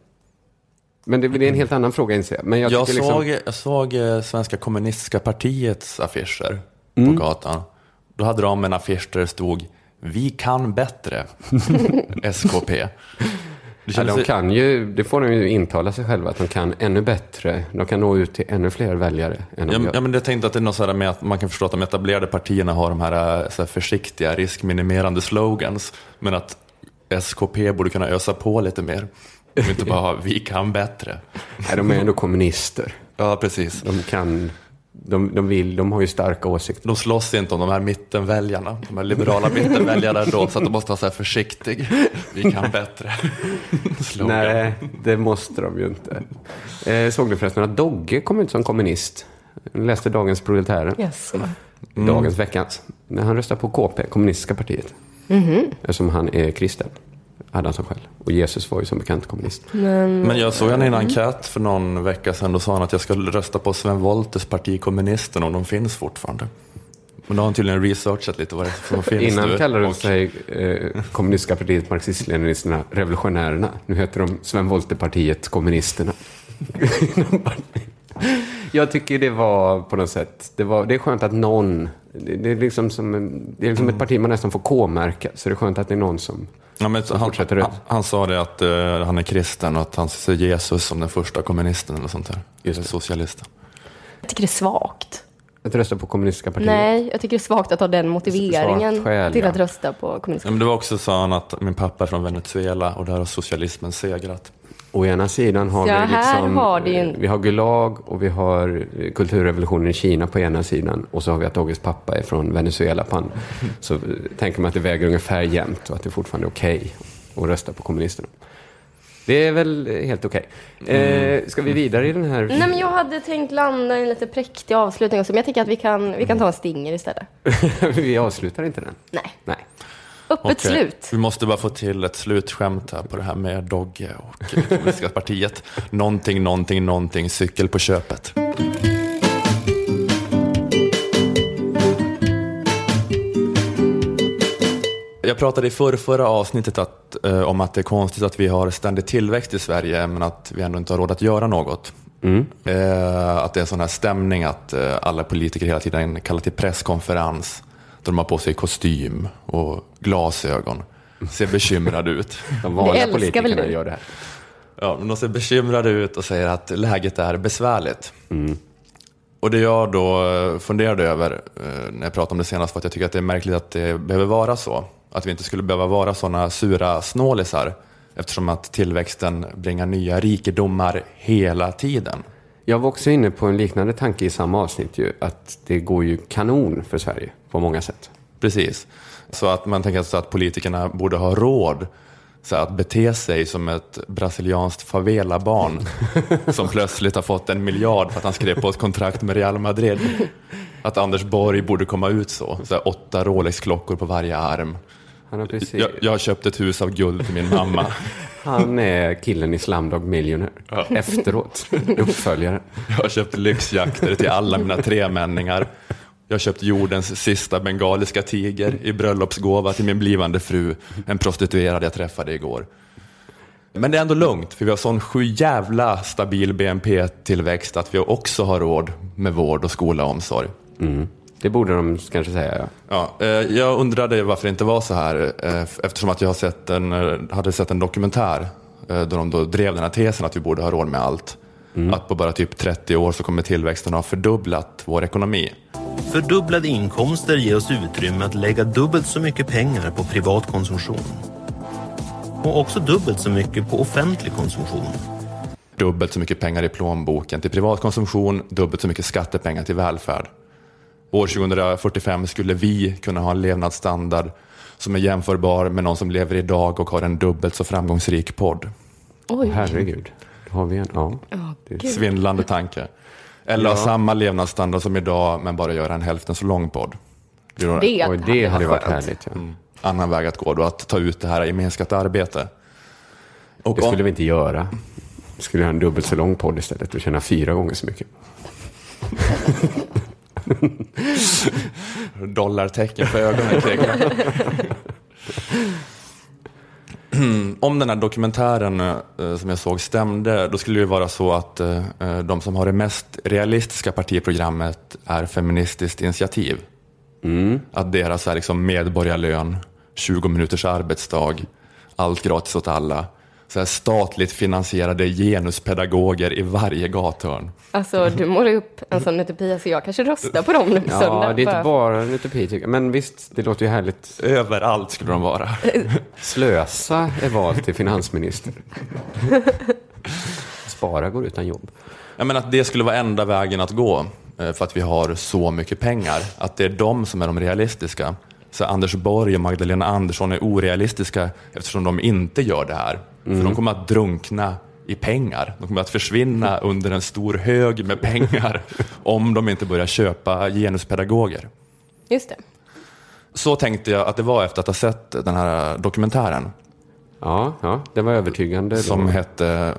Men det, det är en helt annan fråga inser jag. Men jag, Jag tycker såg, liksom, jag såg eh, Svenska kommunistiska partiets affischer Mm. på gatan. Då hade de en affisch där det stod Vi kan bättre, SKP. Det ja, de kan ju, det får de ju intala sig själva, att de kan ännu bättre. De kan nå ut till ännu fler väljare än de Ja, ja, men jag tänkte att det är något sådär med att man kan förstå att de etablerade partierna har de här, eh, så här försiktiga, riskminimerande slogans. Men att SKP borde kunna ösa på lite mer. Och inte bara vi kan bättre. Nej, de är ändå kommunister. Ja, precis. De kan, de, de vill, de har ju starka åsikter. De slåss inte om de här mittenväljarna, de här liberala mittenväljarna då, så att de måste vara så här försiktig. Vi kan bättre. Nej, det måste de ju inte. Eh, såg du förresten att Dogge kom ut som kommunist? Jag läste dagens Proletären. Yes. Dagens veckans. När han röstar på KP, kommunistiska partiet. Eftersom han är kristen. Hade han som själv. Och Jesus var ju som bekant kommunist. Men jag såg han i en enkät för någon vecka sedan, då sa han att jag skulle rösta på Sven Wolters parti Kommunisterna, och de finns fortfarande. Men då har han tydligen researchat lite vad det är som finns Innan nu. kallade de sig eh, kommunistiska partiet marxist-leninisterna revolutionärerna. Nu heter de Sven Wollter-partiet kommunisterna. Jag tycker det var på något sätt, det, var, det är skönt att någon, det, det är liksom som det är liksom ett parti man nästan får K-märka, så det är skönt att det är någon som Ja, men han, han, han sa det att eh, han är kristen och att han ser Jesus som den första kommunisten eller sånt där. Just Eller socialisten. Jag tycker det är svagt. Att rösta på kommunistiska partiet? Nej, jag tycker det är svagt att ha den motiveringen skäl, till ja. att rösta på kommunistiska men det var också, sa han, att min pappa är från Venezuela och där har socialismen segrat. Å ena sidan har Ja, vi liksom, har en- vi har Gulag och vi har eh, kulturrevolutionen i Kina på ena sidan och så har vi att Dogges pappa är från Venezuela på andra. Så eh, tänker man att det väger ungefär jämnt och att det fortfarande är okej att rösta på kommunisterna. Det är väl eh, helt okej. Eh, ska vi vidare i den här? Nej, men jag hade tänkt landa i en lite präktig avslutning också, men jag tänker att vi kan, vi kan ta en stinger istället. vi avslutar inte den. Nej, Nej. Öppet Okej. slut. Vi måste bara få till ett slutskämt här på det här med Dogge och kommunistiska partiet. Någonting, någonting, någonting, cykel på köpet. Jag pratade i förra, förra avsnittet att, eh, om att det är konstigt att vi har ständig tillväxt i Sverige men att vi ändå inte har råd att göra något. Eh, att det är en sån här stämning att eh, alla politiker hela tiden kallar till presskonferens de har på sig kostym och glasögon. Ser bekymrade ut. De vanliga politikerna du? gör det här. Ja, men de ser bekymrade ut och säger att läget är besvärligt. Och det jag då eh, funderade över eh, när jag pratade om det senast var att jag tycker att det är märkligt att det behöver vara så. Att vi inte skulle behöva vara sådana sura snålisar eftersom att tillväxten bringar nya rikedomar hela tiden. Jag var också inne på en liknande tanke i samma avsnitt ju, att det går ju kanon för Sverige på många sätt. Precis. Så att man tänker alltså att politikerna borde ha råd så att bete sig som ett brasilianskt favelabarn som plötsligt har fått en miljard för att han skrev på ett kontrakt med Real Madrid. Att Anders Borg borde komma ut så. så här, åtta Rolex-klockor på varje arm. Han har precis... Jag, jag har köpt ett hus av guld till min mamma. Han är killen i Slumdog Millionaire. Efteråt. Uppföljaren. Jag har köpt lyxjakter till alla mina tremänningar. Jag har köpt jordens sista bengaliska tiger i bröllopsgåva till min blivande fru, en prostituerad jag träffade igår. Men det är ändå lugnt, för vi har sån sju jävla stabil BNP-tillväxt att vi också har råd med vård och skola och omsorg. Det borde de kanske säga, ja. Ja, eh, jag undrade varför det inte var så här eh, eftersom att jag har sett en, eh, hade sett en dokumentär eh, där de då drev den här tesen att vi borde ha råd med allt. Att på bara typ 30 år så kommer tillväxten ha fördubblat vår ekonomi. Fördubblade inkomster ger oss utrymme att lägga dubbelt så mycket pengar på privat konsumtion. Och också dubbelt så mycket på offentlig konsumtion. Dubbelt så mycket pengar i plånboken till privat konsumtion, dubbelt så mycket skattepengar till välfärd. År 2045 skulle vi kunna ha en levnadsstandard som är jämförbar med någon som lever idag och har en dubbelt så framgångsrik podd. Oj, Herregud. Då har vi en, ja. gud. Svindlande tanke. Eller ha samma levnadsstandard som idag men bara göra en hälften så lång podd. Det det, det hade varit härligt. Ja. en annan väg att gå då, att ta ut det här gemensamt arbete. Och Det om- skulle vi inte göra. Vi skulle göra en dubbelt så lång podd istället och tjäna fyra gånger så mycket. dollartecken för ögonen. Om den här dokumentären eh, som jag såg stämde, då skulle det vara så att eh, de som har det mest realistiska partiprogrammet är Feministiskt initiativ. Att deras är liksom medborgarlön, 20 minuters arbetsdag, allt gratis åt alla. Så här statligt finansierade genuspedagoger i varje gathörn. Alltså, du målar upp en sån utopi, så jag kanske röstar på dem nu på Ja, söndag. det är inte Bara- en utopi tycker jag. Men visst, det låter ju härligt. Överallt skulle de vara. Slösa är vald till finansminister. Spara går utan jobb. Jag menar att det skulle vara enda vägen att gå eh, för att vi har så mycket pengar. Att det är de som är de realistiska. Så Anders Borg och Magdalena Andersson är orealistiska eftersom de inte gör det här. För de kommer att drunkna i pengar. De kommer att försvinna under en stor hög med pengar om de inte börjar köpa genuspedagoger. Just det. Så tänkte jag att det var efter att ha sett den här dokumentären Ja, ja, det var övertygande. då. som hette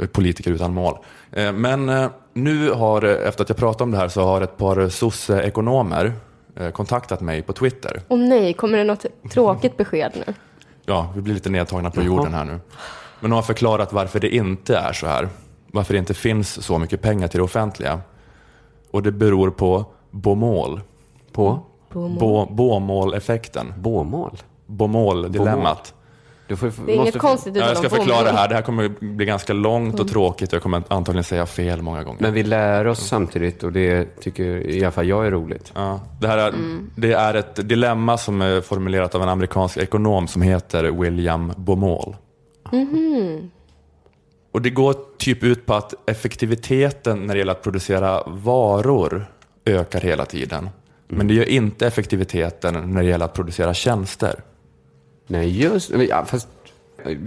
eh, Politiker utan mål. Eh, Men eh, nu har, efter att jag pratade om det här, så har ett par sosse-ekonomer kontaktat mig på Twitter. Och nej, kommer det något tråkigt besked nu? Ja, vi blir lite nedtagna på jorden här nu. Men de har förklarat varför det inte är så här. Varför det inte finns så mycket pengar till det offentliga. Och det beror på bomål. På Bo, båmåleffekten. båmål. Bomål-dilemmat. Du får, Det är inget konstigt utan jag ska förklara det här. Det här kommer bli ganska långt och tråkigt och jag kommer antagligen säga fel många gånger. Men vi lär oss samtidigt och det tycker i alla fall jag är roligt. Ja, det, här är, det är ett dilemma som är formulerat av en amerikansk ekonom som heter William Baumol. Och det går typ ut på att effektiviteten när det gäller att producera varor ökar hela tiden. Men det gör inte effektiviteten när det gäller att producera tjänster. Nej, just ja, fast eh,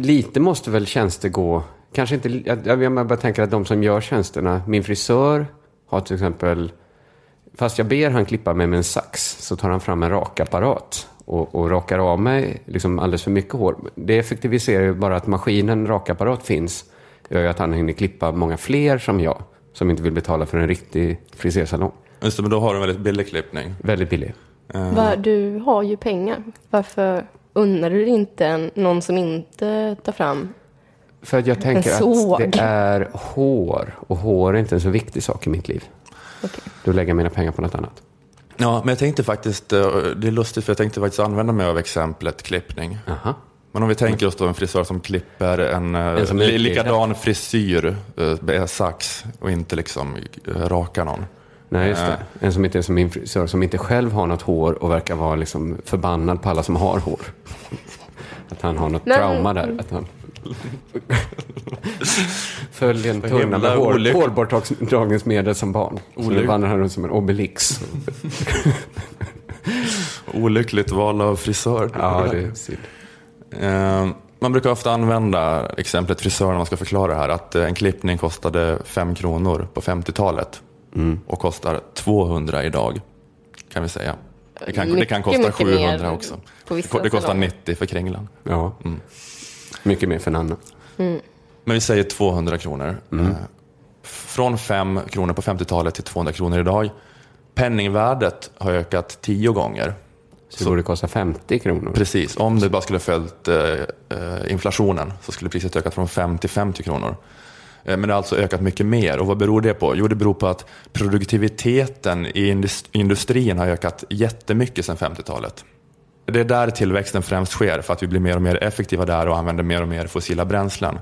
lite måste väl tjänster gå, kanske inte, jag, jag, jag bara tänker att de som gör tjänsterna, min frisör har till exempel, fast jag ber han klippa mig med en sax, så tar han fram en rakapparat och, och rakar av mig liksom alldeles för mycket hår. Det effektiviserar ju bara att maskinen rakapparat finns, gör ju att han hinner klippa många fler som jag, som inte vill betala för en riktig frisersalong. Just det, men då har du en väldigt billig klippning. Väldigt billig. Va, du har ju pengar. Varför unnar du dig inte någon som inte tar fram? För att jag tänker att det är hår, och hår är inte en så viktig sak i mitt liv. Okej. Då lägger jag mina pengar på något annat. Ja, men jag tänkte faktiskt, eh, det är lustigt för jag tänkte faktiskt använda mig av exemplet klippning. Aha. Men om vi tänker oss då en frisör som klipper en, En som en utbildad. likadan frisyr eh, med sax och inte liksom eh, rakar någon. Nej, just det. En som inte är som min frisör, som inte själv har något hår och verkar vara liksom förbannad på alla som har hår. Att han har något Men- trauma där. Att han... Följ en tunna med hår, hårbortdragningsmedel som barn. Så nu Olyck- vandrar han runt som en obelix. Olyckligt val av frisör. Ja, det är synd. Eh, Man brukar ofta använda exemplet frisör när man ska förklara det här. Att en klippning kostade 5 kronor på 50-talet Mm. och kostar 200 idag. Kan vi säga. Det kan, det Mycket, kan kosta mycket 700 mer också. Det kostar salonger. 90 för kringlan. Ja. Mycket mer för en annan. Men vi säger 200 kronor. Mm. Eh, Från 5 kronor på 50-talet till 200 kronor idag. Penningvärdet har ökat 10 gånger. Så det borde kosta 50 kronor. Precis, om det bara skulle följt eh, eh, inflationen så skulle priset ökat från 5 till 50 kronor. Eh, men det har alltså ökat mycket mer. Och vad beror det på? Jo, det beror på att produktiviteten i indus- industrin har ökat jättemycket sedan 50-talet. Det är där tillväxten främst sker, för att vi blir mer och mer effektiva där och använder mer och mer fossila bränslen.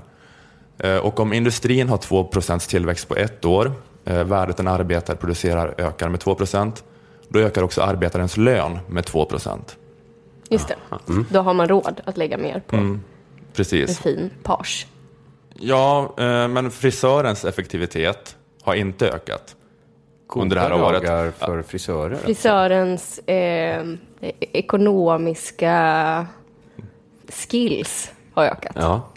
Eh, Och om industrin har 2% tillväxt på ett år, eh, värdet en arbetare producerar ökar med 2% då ökar också arbetarens lön med 2% Just det. Då har man råd att lägga mer på en Precis. fin page. Ja, eh, men frisörens effektivitet har inte ökat under det här Goda året. dagar för frisörer. Frisörens eh, ekonomiska skills har ökat. Ja.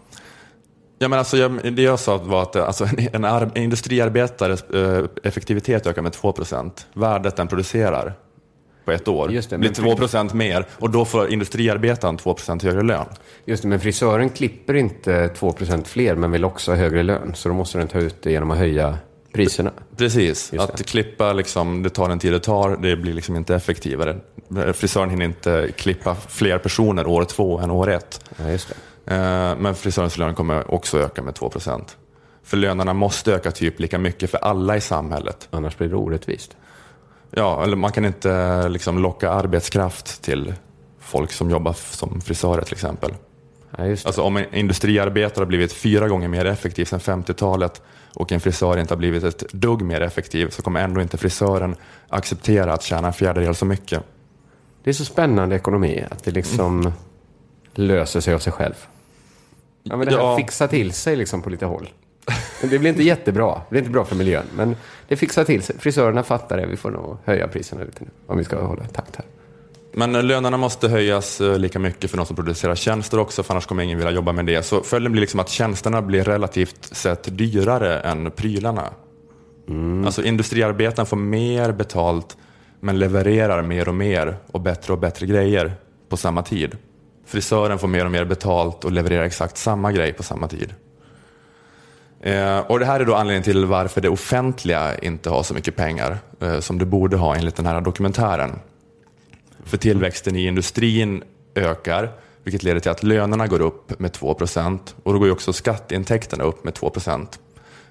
Ja, men alltså, jag, det jag sa var att eh, alltså, en, en, ar- en industriarbetares eh, effektivitet ökar med 2% Värdet den producerar på ett år Just det, blir men- 2% mer och då får industriarbetaren 2% högre lön. Just det, men frisören klipper inte 2% fler men vill också ha högre lön. Så då måste den ta ut det genom att höja priserna. Precis, att det. klippa liksom, det tar den tid det tar, det blir liksom inte effektivare. Frisören hinner inte klippa fler personer år två än år ett. Ja, just det. Eh, Men frisörens lön kommer också öka med 2% För lönerna måste öka typ lika mycket för alla i samhället. Annars blir det orättvist. Ja, eller man kan inte liksom locka arbetskraft till folk som jobbar som frisörer till exempel. Ja. Alltså om en industriarbetare har blivit fyra gånger mer effektiv sedan 50-talet och en frisör inte har blivit ett dugg mer effektiv så kommer ändå inte frisören acceptera att tjäna en fjärdedel så mycket. Det är så spännande ekonomi att det liksom löser sig av sig själv. Ja, men det här Ja. fixar till sig liksom på lite håll. Det blir inte jättebra. Det blir inte bra för miljön. Men det fixar till sig. Frisörerna fattar det. Vi får nog höja priserna lite nu. Om vi ska hålla takt här. Men eh, lönerna måste höjas eh, lika mycket för de som producerar tjänster också, för annars kommer ingen vilja jobba med det. Så följden blir liksom att tjänsterna blir relativt sett dyrare än prylarna. Alltså industriarbetaren får mer betalt, men levererar mer och mer och bättre och bättre grejer på samma tid. Frisören får mer och mer betalt och levererar exakt samma grej på samma tid. Eh, och det här är då anledningen till varför det offentliga inte har så mycket pengar eh, som det borde ha enligt den här dokumentären. För tillväxten i industrin ökar, vilket leder till att lönerna går upp med 2% och då går ju också skatteintäkterna upp med 2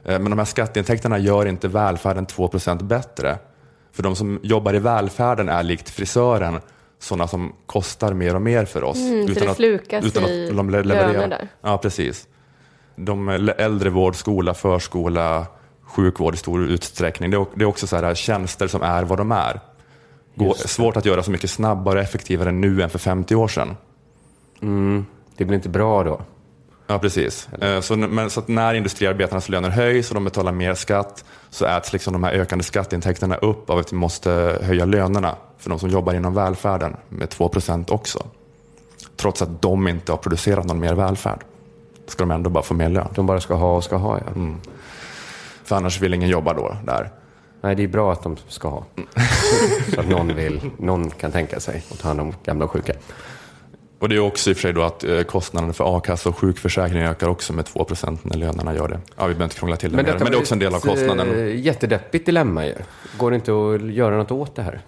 Eh, Men de här skatteintäkterna gör inte välfärden 2% bättre. För de som jobbar i välfärden är likt frisören sådana som kostar mer och mer för oss. Mm, det slukas utan att de le- löner där. Ja, precis. De äldrevård, skola, förskola, sjukvård i stor utsträckning. Det är, också så här, tjänster som är vad de är. Går, svårt att göra så mycket snabbare och effektivare nu än för 50 år sedan. Mm, det blir inte bra då. Ja, precis. Eh, Så, men, så när industriarbetarnas löner höjs och de betalar mer skatt så äts liksom de här ökande skatteintäkterna upp av att vi måste höja lönerna för de som jobbar inom välfärden med 2 procent också. Trots att de inte har producerat någon mer välfärd. Ska de ändå bara få mer lön. De bara ska ha och ska ha, ja. Mm. För annars vill ingen jobba då där. Nej, det är bra att de ska ha. Så att någon, vill, någon kan tänka sig att ta hand om gamla och sjuka. Och det är också i och för sig då att eh, kostnaden för a-kassa och sjukförsäkring ökar också med 2 procent när lönerna gör det. Ja, vi behöver inte krångla till det mer, detta men det är också en del av ett, kostnaden. eh, Jättedeppigt dilemma ju. Går det inte att göra något åt det här?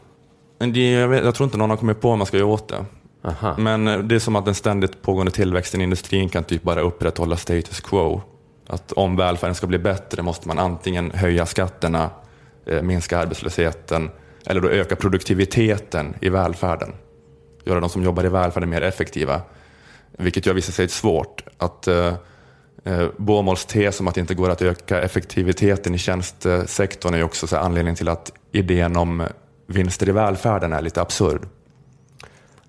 Men det, jag, vet, jag tror inte någon har kommit på vad man ska göra åt det. Aha. Men eh, det är som att den ständigt pågående tillväxten i industrin kan typ bara upprätthålla status quo. Att om välfärden ska bli bättre måste man antingen höja skatterna, eh, minska arbetslösheten eller då öka produktiviteten i välfärden. Göra de som jobbar i välfärden mer effektiva. Vilket jag visar sig svårt. Att eh, eh, Båmåls tes om att det inte går att öka effektiviteten i tjänstesektorn är ju också så här anledningen till att idén om vinster i välfärden är lite absurd.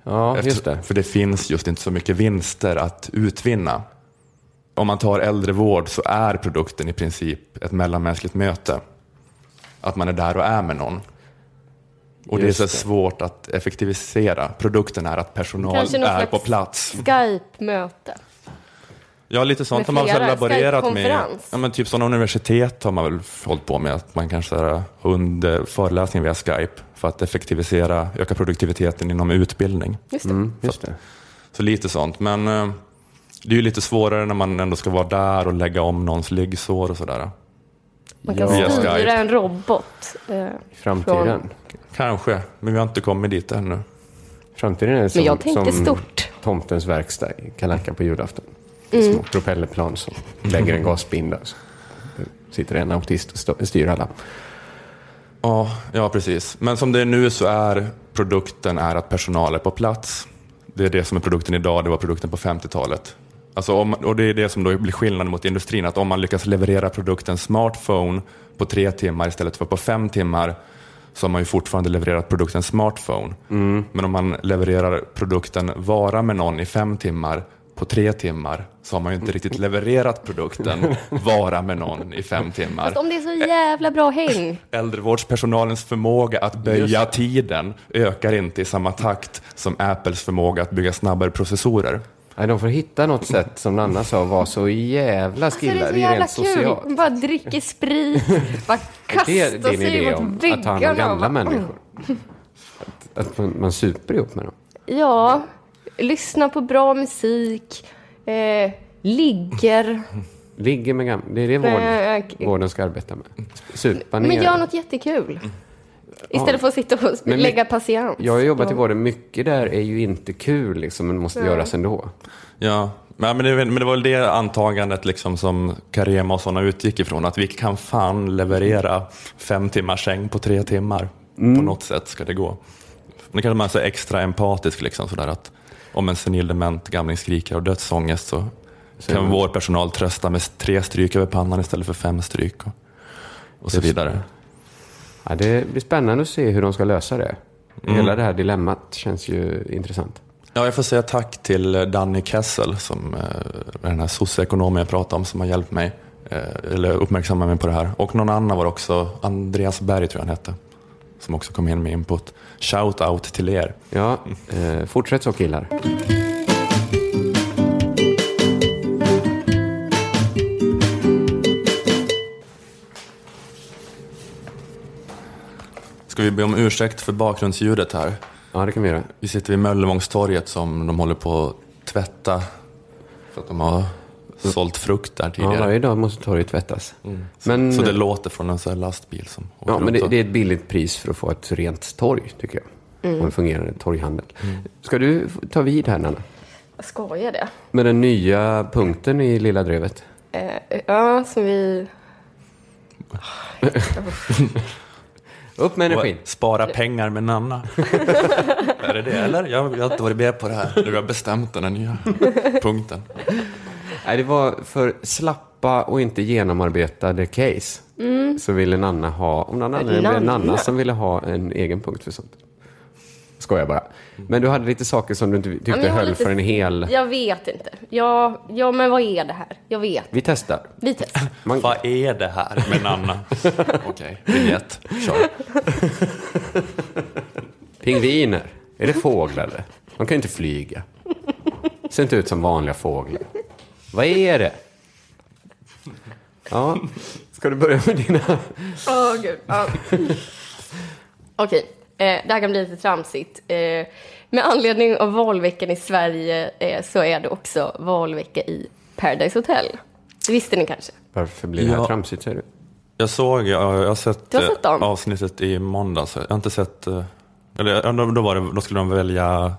Ja, Efter- just det. För det finns just inte så mycket vinster att utvinna. Om man tar äldrevård så är produkten i princip ett mellanmänskligt möte. Att man är där och är med någon. Och det är Just så det. svårt att effektivisera. Produkten är att personal Kanske är på plats. Skype-möte. Ja, lite sånt har man väl laborerat med. Ja, men typ sådana universitet har man väl hållit på med. Att man kanske har under föreläsning via Skype för att effektivisera, öka produktiviteten inom utbildning. Just det. Mm, just det. Så lite sånt. Men eh, det är ju lite svårare när man ändå ska vara där och lägga om någons liggsår och sådär. Man kan Via styra en robot. Eh, I framtiden. Från- Kanske, men vi har inte kommit dit ännu. Framtiden är som, Men jag tänkte som stort. tomtens verkstad i Kalle Anka på julafton. Mm. Små propellerplan som lägger en gasbinda. Så sitter en autist och styr alla. Ja, ja, precis. Men som det är nu så är produkten är att personal är på plats. Det är det som är produkten idag, det var produkten på 50-talet. Alltså om, och det är det som då blir skillnaden mot industrin, att om man lyckas leverera produkten smartphone på tre timmar istället för på fem timmar så har man ju fortfarande levererat produkten smartphone. Men om man levererar produkten vara med någon i fem timmar på tre timmar så har man ju inte riktigt levererat produkten vara med någon i fem timmar Fast om det är så jävla bra häng. äldrevårdspersonalens förmåga att böja tiden ökar inte i samma takt som Apples förmåga att bygga snabbare processorer. Nej, de får hitta något sätt, som Nanna sa, vara så jävla Alltså det är så jävla rent kul. socialt. Bara dricker sprit, bara Det är kastar din sig idé mot om väggarna. att ta hand om gamla människor. Att, att man, man super ihop med dem. Ja, lyssna på bra musik, eh, ligger. Ligger med gamla. Det är det vård, Rök. vården ska arbeta med. Supa ner. Men gör något jättekul. Istället för att sitta och Men lägga patient. Jag har jobbat i vården. Mycket där är ju inte kul, liksom, men måste Nej. göras ändå. Ja, men men det, men det var väl det antagandet liksom som Carema och sådana utgick ifrån, att vi kan fan leverera fem timmars säng på tre timmar. På något sätt ska det gå. Men kanske man är så extra empatisk, liksom, sådär att om en senil dement gamling skriker av dödsångest så kan man- vår personal trösta med tre stryk över pannan istället för fem stryk. Och, och så Just det. vidare. Ja, det blir spännande att se hur de ska lösa det. Mm. Hela det här dilemmat känns ju intressant. Ja, jag får säga tack till eh, Danny Kessel, som eh, är den här socioekonomen jag pratade om, som har hjälpt mig, eh, eller uppmärksammat mig på det här. Och någon annan var också, Andreas Berg tror jag han hette, som också kom in med input. Shout out till er. Ja, eh, fortsätt så killar. Ska vi be om ursäkt för bakgrundsljudet här? Ja, det kan vi göra. Vi sitter vid Möllevångstorget som de håller på att tvätta för att de har sålt frukt där Ja, tidigare. varje dag måste torget tvättas. så, Men, så det låter från en sån här lastbil som ja, men det, det är ett billigt pris för att få ett rent torg, tycker jag. Och en fungerande torghandel. Ska du ta vid här, Nanna? Jag skojar det. Med den nya punkten i Lilla Drevet. Eh, ja, som vi... Upp med energin. Spara pengar med Nanna. är det det eller? Jag, jag har inte varit med på det här. Du har bestämt den här nya punkten. Nej, det var för slappa och inte genomarbetade case. Så ville Nanna ha, om någon blev det Nanna. Som ville ha en egen punkt för sånt. Skojar bara. Men du hade lite saker som du inte tyckte Ja, höll lite- för en hel... Jag vet inte. Ja, ja, men vad är det här? Jag vet. Vi testar. Vi testar. Man, Vad är det här med Nanna? Okej, vignett. Kör. Pingviner, är det fåglar eller? De kan ju inte flyga. Ser inte ut som vanliga fåglar. Vad är det? Ja, ska du börja med dina... Åh, gud. Ja. Okej, eh, det här kan bli lite tramsigt. Eh, med anledning av valveckan i Sverige eh, så är det också valvecka i Paradise Hotel. Det visste ni kanske? Varför blir det här Ja. tramsigt säger du? Jag såg, jag, jag har sett, har sett eh, avsnittet i måndags. Jag har inte sett, eh, eller då, var det, då skulle de välja,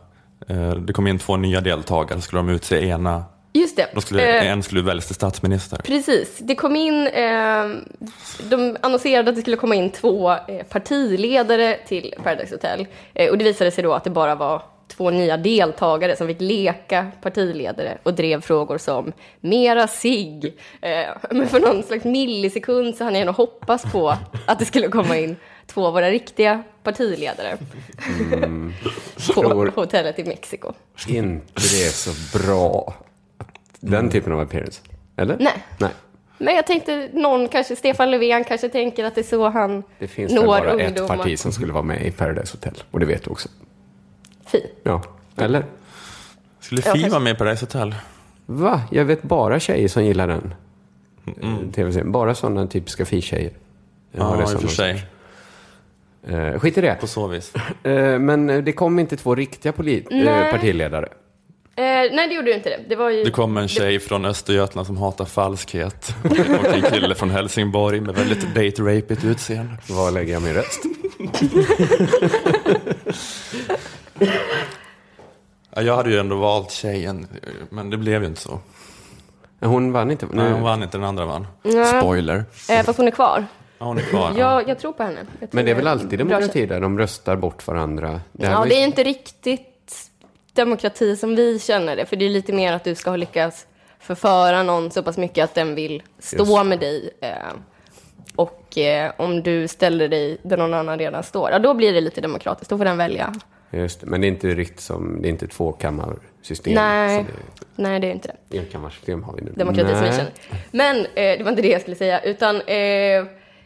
eh, det kom in två nya deltagare, så skulle de utse ena, Just det. då skulle, Eh, en skulle väljas till statsminister. Precis. Det kom in, eh, de annonserade att det skulle komma in två eh, partiledare till Paradise Hotel. Eh, och det visade sig då att det bara var två nya deltagare som fick leka partiledare och drev frågor som mera sig. Eh, men för någon slags millisekund så hann jag nog hoppas på att det skulle komma in två av våra riktiga partiledare på Tror- hotellet i Mexiko. Inte det är så bra. Den typen av appearance. Eller? Nej. Nej. Men jag tänkte någon, kanske Stefan Löfven kanske tänker att det är så han Det finns når väl bara ungdomar. ett parti som skulle vara med i Paradise Hotel. Och det vet du också. Fi. Ja. Eller? Skulle Fi vara med på Paradise Hotel? Va? Jag vet bara tjejer som gillar den. Mm. TV-serien. Bara sådana typiska fi-tjejer. Ja, i och för sig. Eh, skit i det. På så vis. Eh, men eh, det kom inte två riktiga poli- eh, Nej. partiledare. Eh, nej, det gjorde du inte det. Det var ju... Det kom en tjej från Östergötland som hatar falskhet. Och en kille från Helsingborg med väldigt date-rapigt utseende. Var lägger jag min röst? Ja, jag hade ju ändå valt tjejen, men det blev ju inte så. Hon vann inte. Nej, hon vann inte, den andra vann. Nej. Spoiler. Eh, fast hon är kvar. Ja, hon är kvar. Ja, jag tror på henne. Jag tror Men det är väl alltid demokrati där de röstar bort varandra? Det Ja, det är inte riktigt demokrati som vi känner det. För det är lite mer att du ska ha lyckats förföra någon så pass mycket att den vill stå Just. med dig. Eh, och eh, om du ställer dig där någon annan redan står, ja, då blir det lite demokratiskt. Då får den välja. Just det, men det är inte riktigt som, det är inte ett tvåkammarsystem. Nej, Så nej, det är inte det. det är enkammarsystem har vi nu. demokrati som vi Nej. känner. Men eh, det var inte det jag skulle säga, utan eh,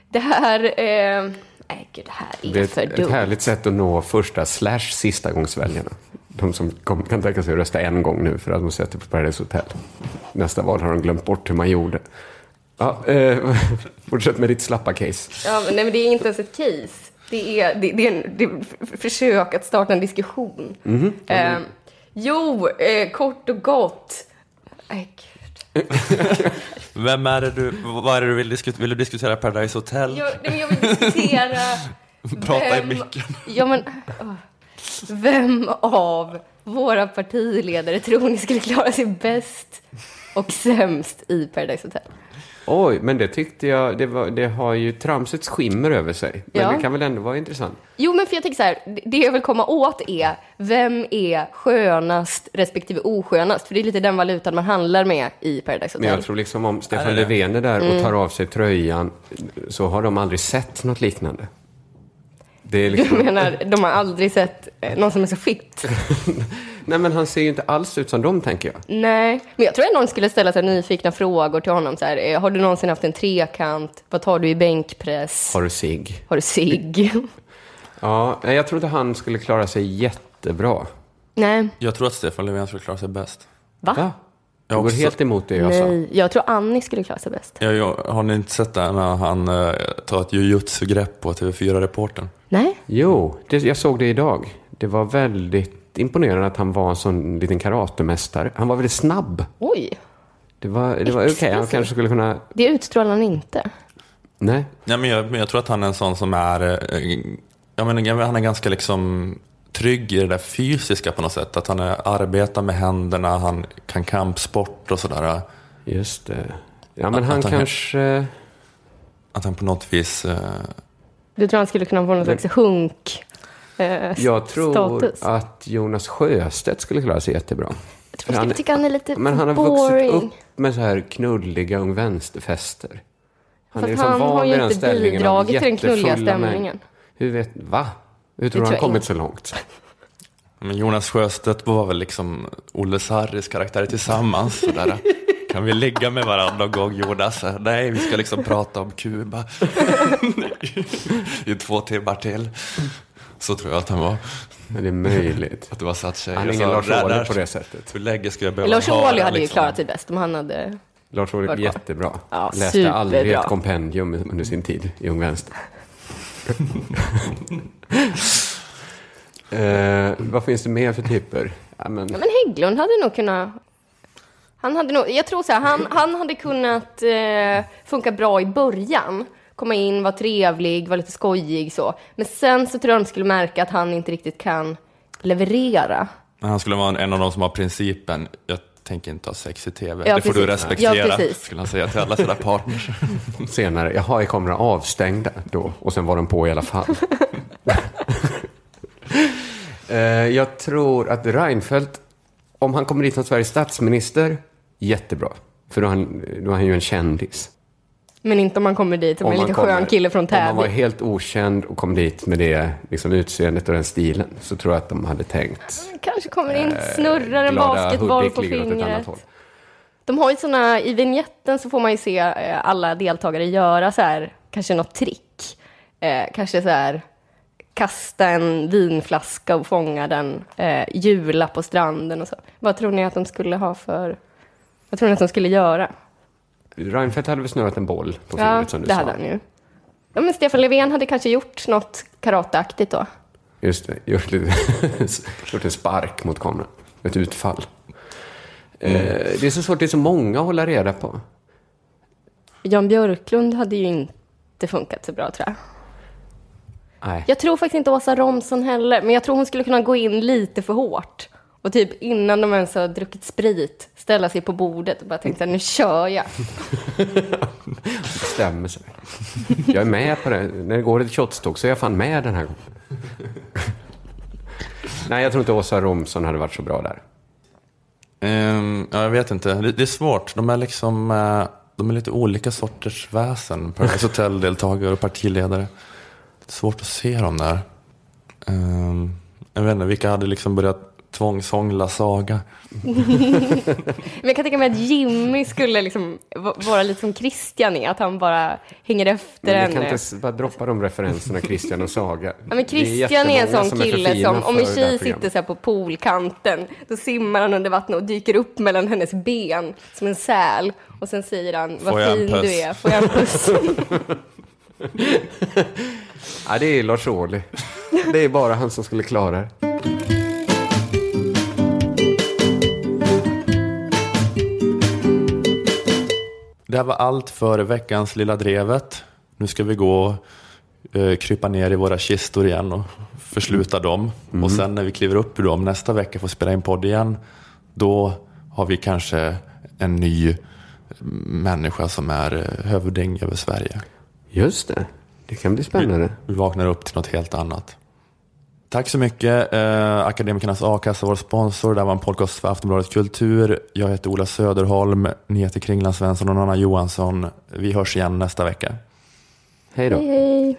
det här... Eh, nej, gud, det här är, Det är för ett, ett dumt. härligt sätt att nå första slash sista gångsväljarna. De som kom, kan tänka sig att rösta en gång nu för att de sätter på Paradise Hotel. Nästa val har de glömt bort hur man gjorde. Ja, eh, fortsätt med ditt slappa case. Ja, men, nej, men det är inte ens ett case. Det är, det, det är, en, det är ett försök att starta en diskussion. Mhm. Eh, jo, eh, kort och gott. Gud. Vem är det du, vad är det du vill diskutera? Vill du diskutera Paradise Hotel? Jag, nej, jag vill diskutera... Prata i micken. Ja, men, åh. Vem av våra partiledare tror ni skulle klara sig bäst och sämst i Paradise Hotel? Oj, men det tyckte jag, det, var, det har ju tramsets skimmer över sig. Men Ja. det kan väl ändå vara intressant? Jo, men för jag tänker så här, det- jag vill komma åt är, vem är skönast respektive oskönast? För det är lite den valutan man handlar med i Paradise Men Hotel. jag tror liksom om Stefan? Löfven är där och Mm. tar av sig tröjan så har de aldrig sett något liknande. Det är Du liksom... menar, de har aldrig sett eh, någon som är så fit? Nej, men han ser ju inte alls ut som dem, tänker jag. Nej, men jag tror att någon skulle ställa sig nyfikna frågor till honom. Så här, eh, har du någonsin haft en trekant? Vad tar du i bänkpress? Har du sig? Har du cigg? Ja, jag tror inte han skulle klara sig jättebra. Nej. Jag tror att Stefan Löfven skulle klara sig bäst. Va? Va? Jag går också. helt emot det jag sa. Nej, jag tror Annie skulle klara sig bäst. Jag, jag, har ni inte sett det när han eh, tar ett jujutsu-grepp på TV4-reportern? Nej? Jo, det, jag såg det idag. Det var väldigt imponerande att han var en sån liten karatemästare. Han var väldigt snabb. Oj, Det var, det var okej, han Exklusivt. kanske skulle kunna... det utstrålar han inte. Nej. Nej, men jag, men jag tror att han är en sån som är... eh, menar, jag menar, han är ganska liksom trygg i det där fysiska på något sätt. Att han är, arbetar med händerna, han kan kampsport och sådär. Just det. Ja, men Att- han att han- kanske... Att han på något vis... eh, Du tror han skulle kunna få någon slags hunk eh, Jag tror status? att Jonas Sjöstedt skulle klara sig jättebra. Jag tror jag tycker han är lite Men han har boring. vuxit upp med så här knulliga ung vänsterfester. Han Fast han har ju inte bidragit till den knulliga jättefulla män. stämningen. Hur vet, va? Hur tror du han kommit så långt? Men Jonas Sjöstedt var väl liksom Olle Sarris karaktär tillsammans. Sådär. Kan vi ligga med varandra någon gång Jonas? Nej, vi ska liksom prata om Kuba i två timmar till. Så tror jag att han var. Men det är möjligt. Att det var satt tjejer. Han är ingen Lars Ohly på det sättet. Hur länge ska jag behöva Lars Ohly hade ju liksom? klarat sig bäst om han hade... Lars Ohly, jättebra. Ja, Läste aldrig superbra. ett kompendium under sin tid i Ung Vänster. eh, vad finns det mer för typer? Ja, men, Ja, men Hägglund hade nog kunnat... Han hade nog, jag tror så här, han, han hade kunnat eh, funka bra i början. Komma in, vara trevlig, vara lite skojig så. Men sen så tror jag de skulle märka att han inte riktigt kan leverera. Men Han skulle vara en av de som har principen, jag tänker inte ha sex i tv. Ja, det får du precis. respektera, Ja, precis. skulle han säga till alla sina partners. senare, jaha, är kamerorna avstängda då? Och sen var de på i alla fall. eh, jag tror att Reinfeldt, om han kommer dit som Sveriges statsminister, jättebra. För då är han, då är han ju en kändis. Men inte om man kommer dit som Om en lite kommer- skön kille från Om man var Täby. helt okänd och kom dit med det liksom, utseendet och den stilen så tror jag att de hade tänkt Kanske kommer in, eh, snurrar en basketboll på fingret. De har ju såna, i vignetten så får man ju se eh, alla deltagare göra så här, kanske något trick. Eh, kanske så här, kasta en vinflaska och fånga den, eh, jula på stranden och så. Vad tror ni att de skulle ha för, vad tror ni att de skulle göra? Reinfeldt hade väl snurrat en boll på Ja, fingret som du det sa. hade han ju. Ja, men Stefan Löfven hade kanske gjort något karateaktigt då. Just det, gjort, lite, gjort en spark mot kameran. Ett utfall. Eh, det är så svårt, det är så många att hålla reda på. Jan Björklund hade ju inte funkat så bra tror jag. Nej. Jag tror faktiskt inte Åsa Romson heller, men jag tror hon skulle kunna gå in lite för hårt. Och typ innan de ens har druckit sprit, ställa sig på bordet och bara tänka nu kör jag. bestämmer sig. Jag är med på det. När det går ett shotståg så är jag fan med den här gången. Nej, jag tror inte Åsa Romson hade varit så bra där. Ehm, ja, jag vet inte, det, det är svårt. De är liksom, eh, de är lite olika sorters väsen. Paradise Hotel-deltagare och partiledare. Det är svårt att se dem där. Ehm, jag vet inte, vilka hade liksom börjat tvångshångla Saga? Men jag kan tänka mig att Jimmy skulle liksom va- vara lite som Christian är, att han bara hänger efter Men henne. kan inte bara droppa de referenserna, Christian och Saga. Ja, men Christian är en sån kille som, om en tjej sitter så här på poolkanten, då simmar han under vattnet och dyker upp mellan hennes ben som en säl. Och sen säger han, vad jag fin puss?" du är, får jag en puss? Ja, det är Lars Ohly. Det är bara han som skulle klara det. Det här var allt för veckans Lilla Drevet. Nu ska vi gå eh, krypa ner i våra kistor igen och försluta dem. Och sen när vi kliver upp ur dem nästa vecka får spela in podd igen, då har vi kanske en ny människa som är eh, hövding över Sverige. Just det. Det kan bli spännande. Vi vaknar upp till något helt annat. Tack så mycket. Eh, Akademikernas A-kassa, vår sponsor. Det här var en podcast för Aftonbladet Kultur. Jag heter Ola Söderholm. Ni heter Kringland Svensson och Anna Johansson. Vi hörs igen nästa vecka. Hej då. Hej, hej.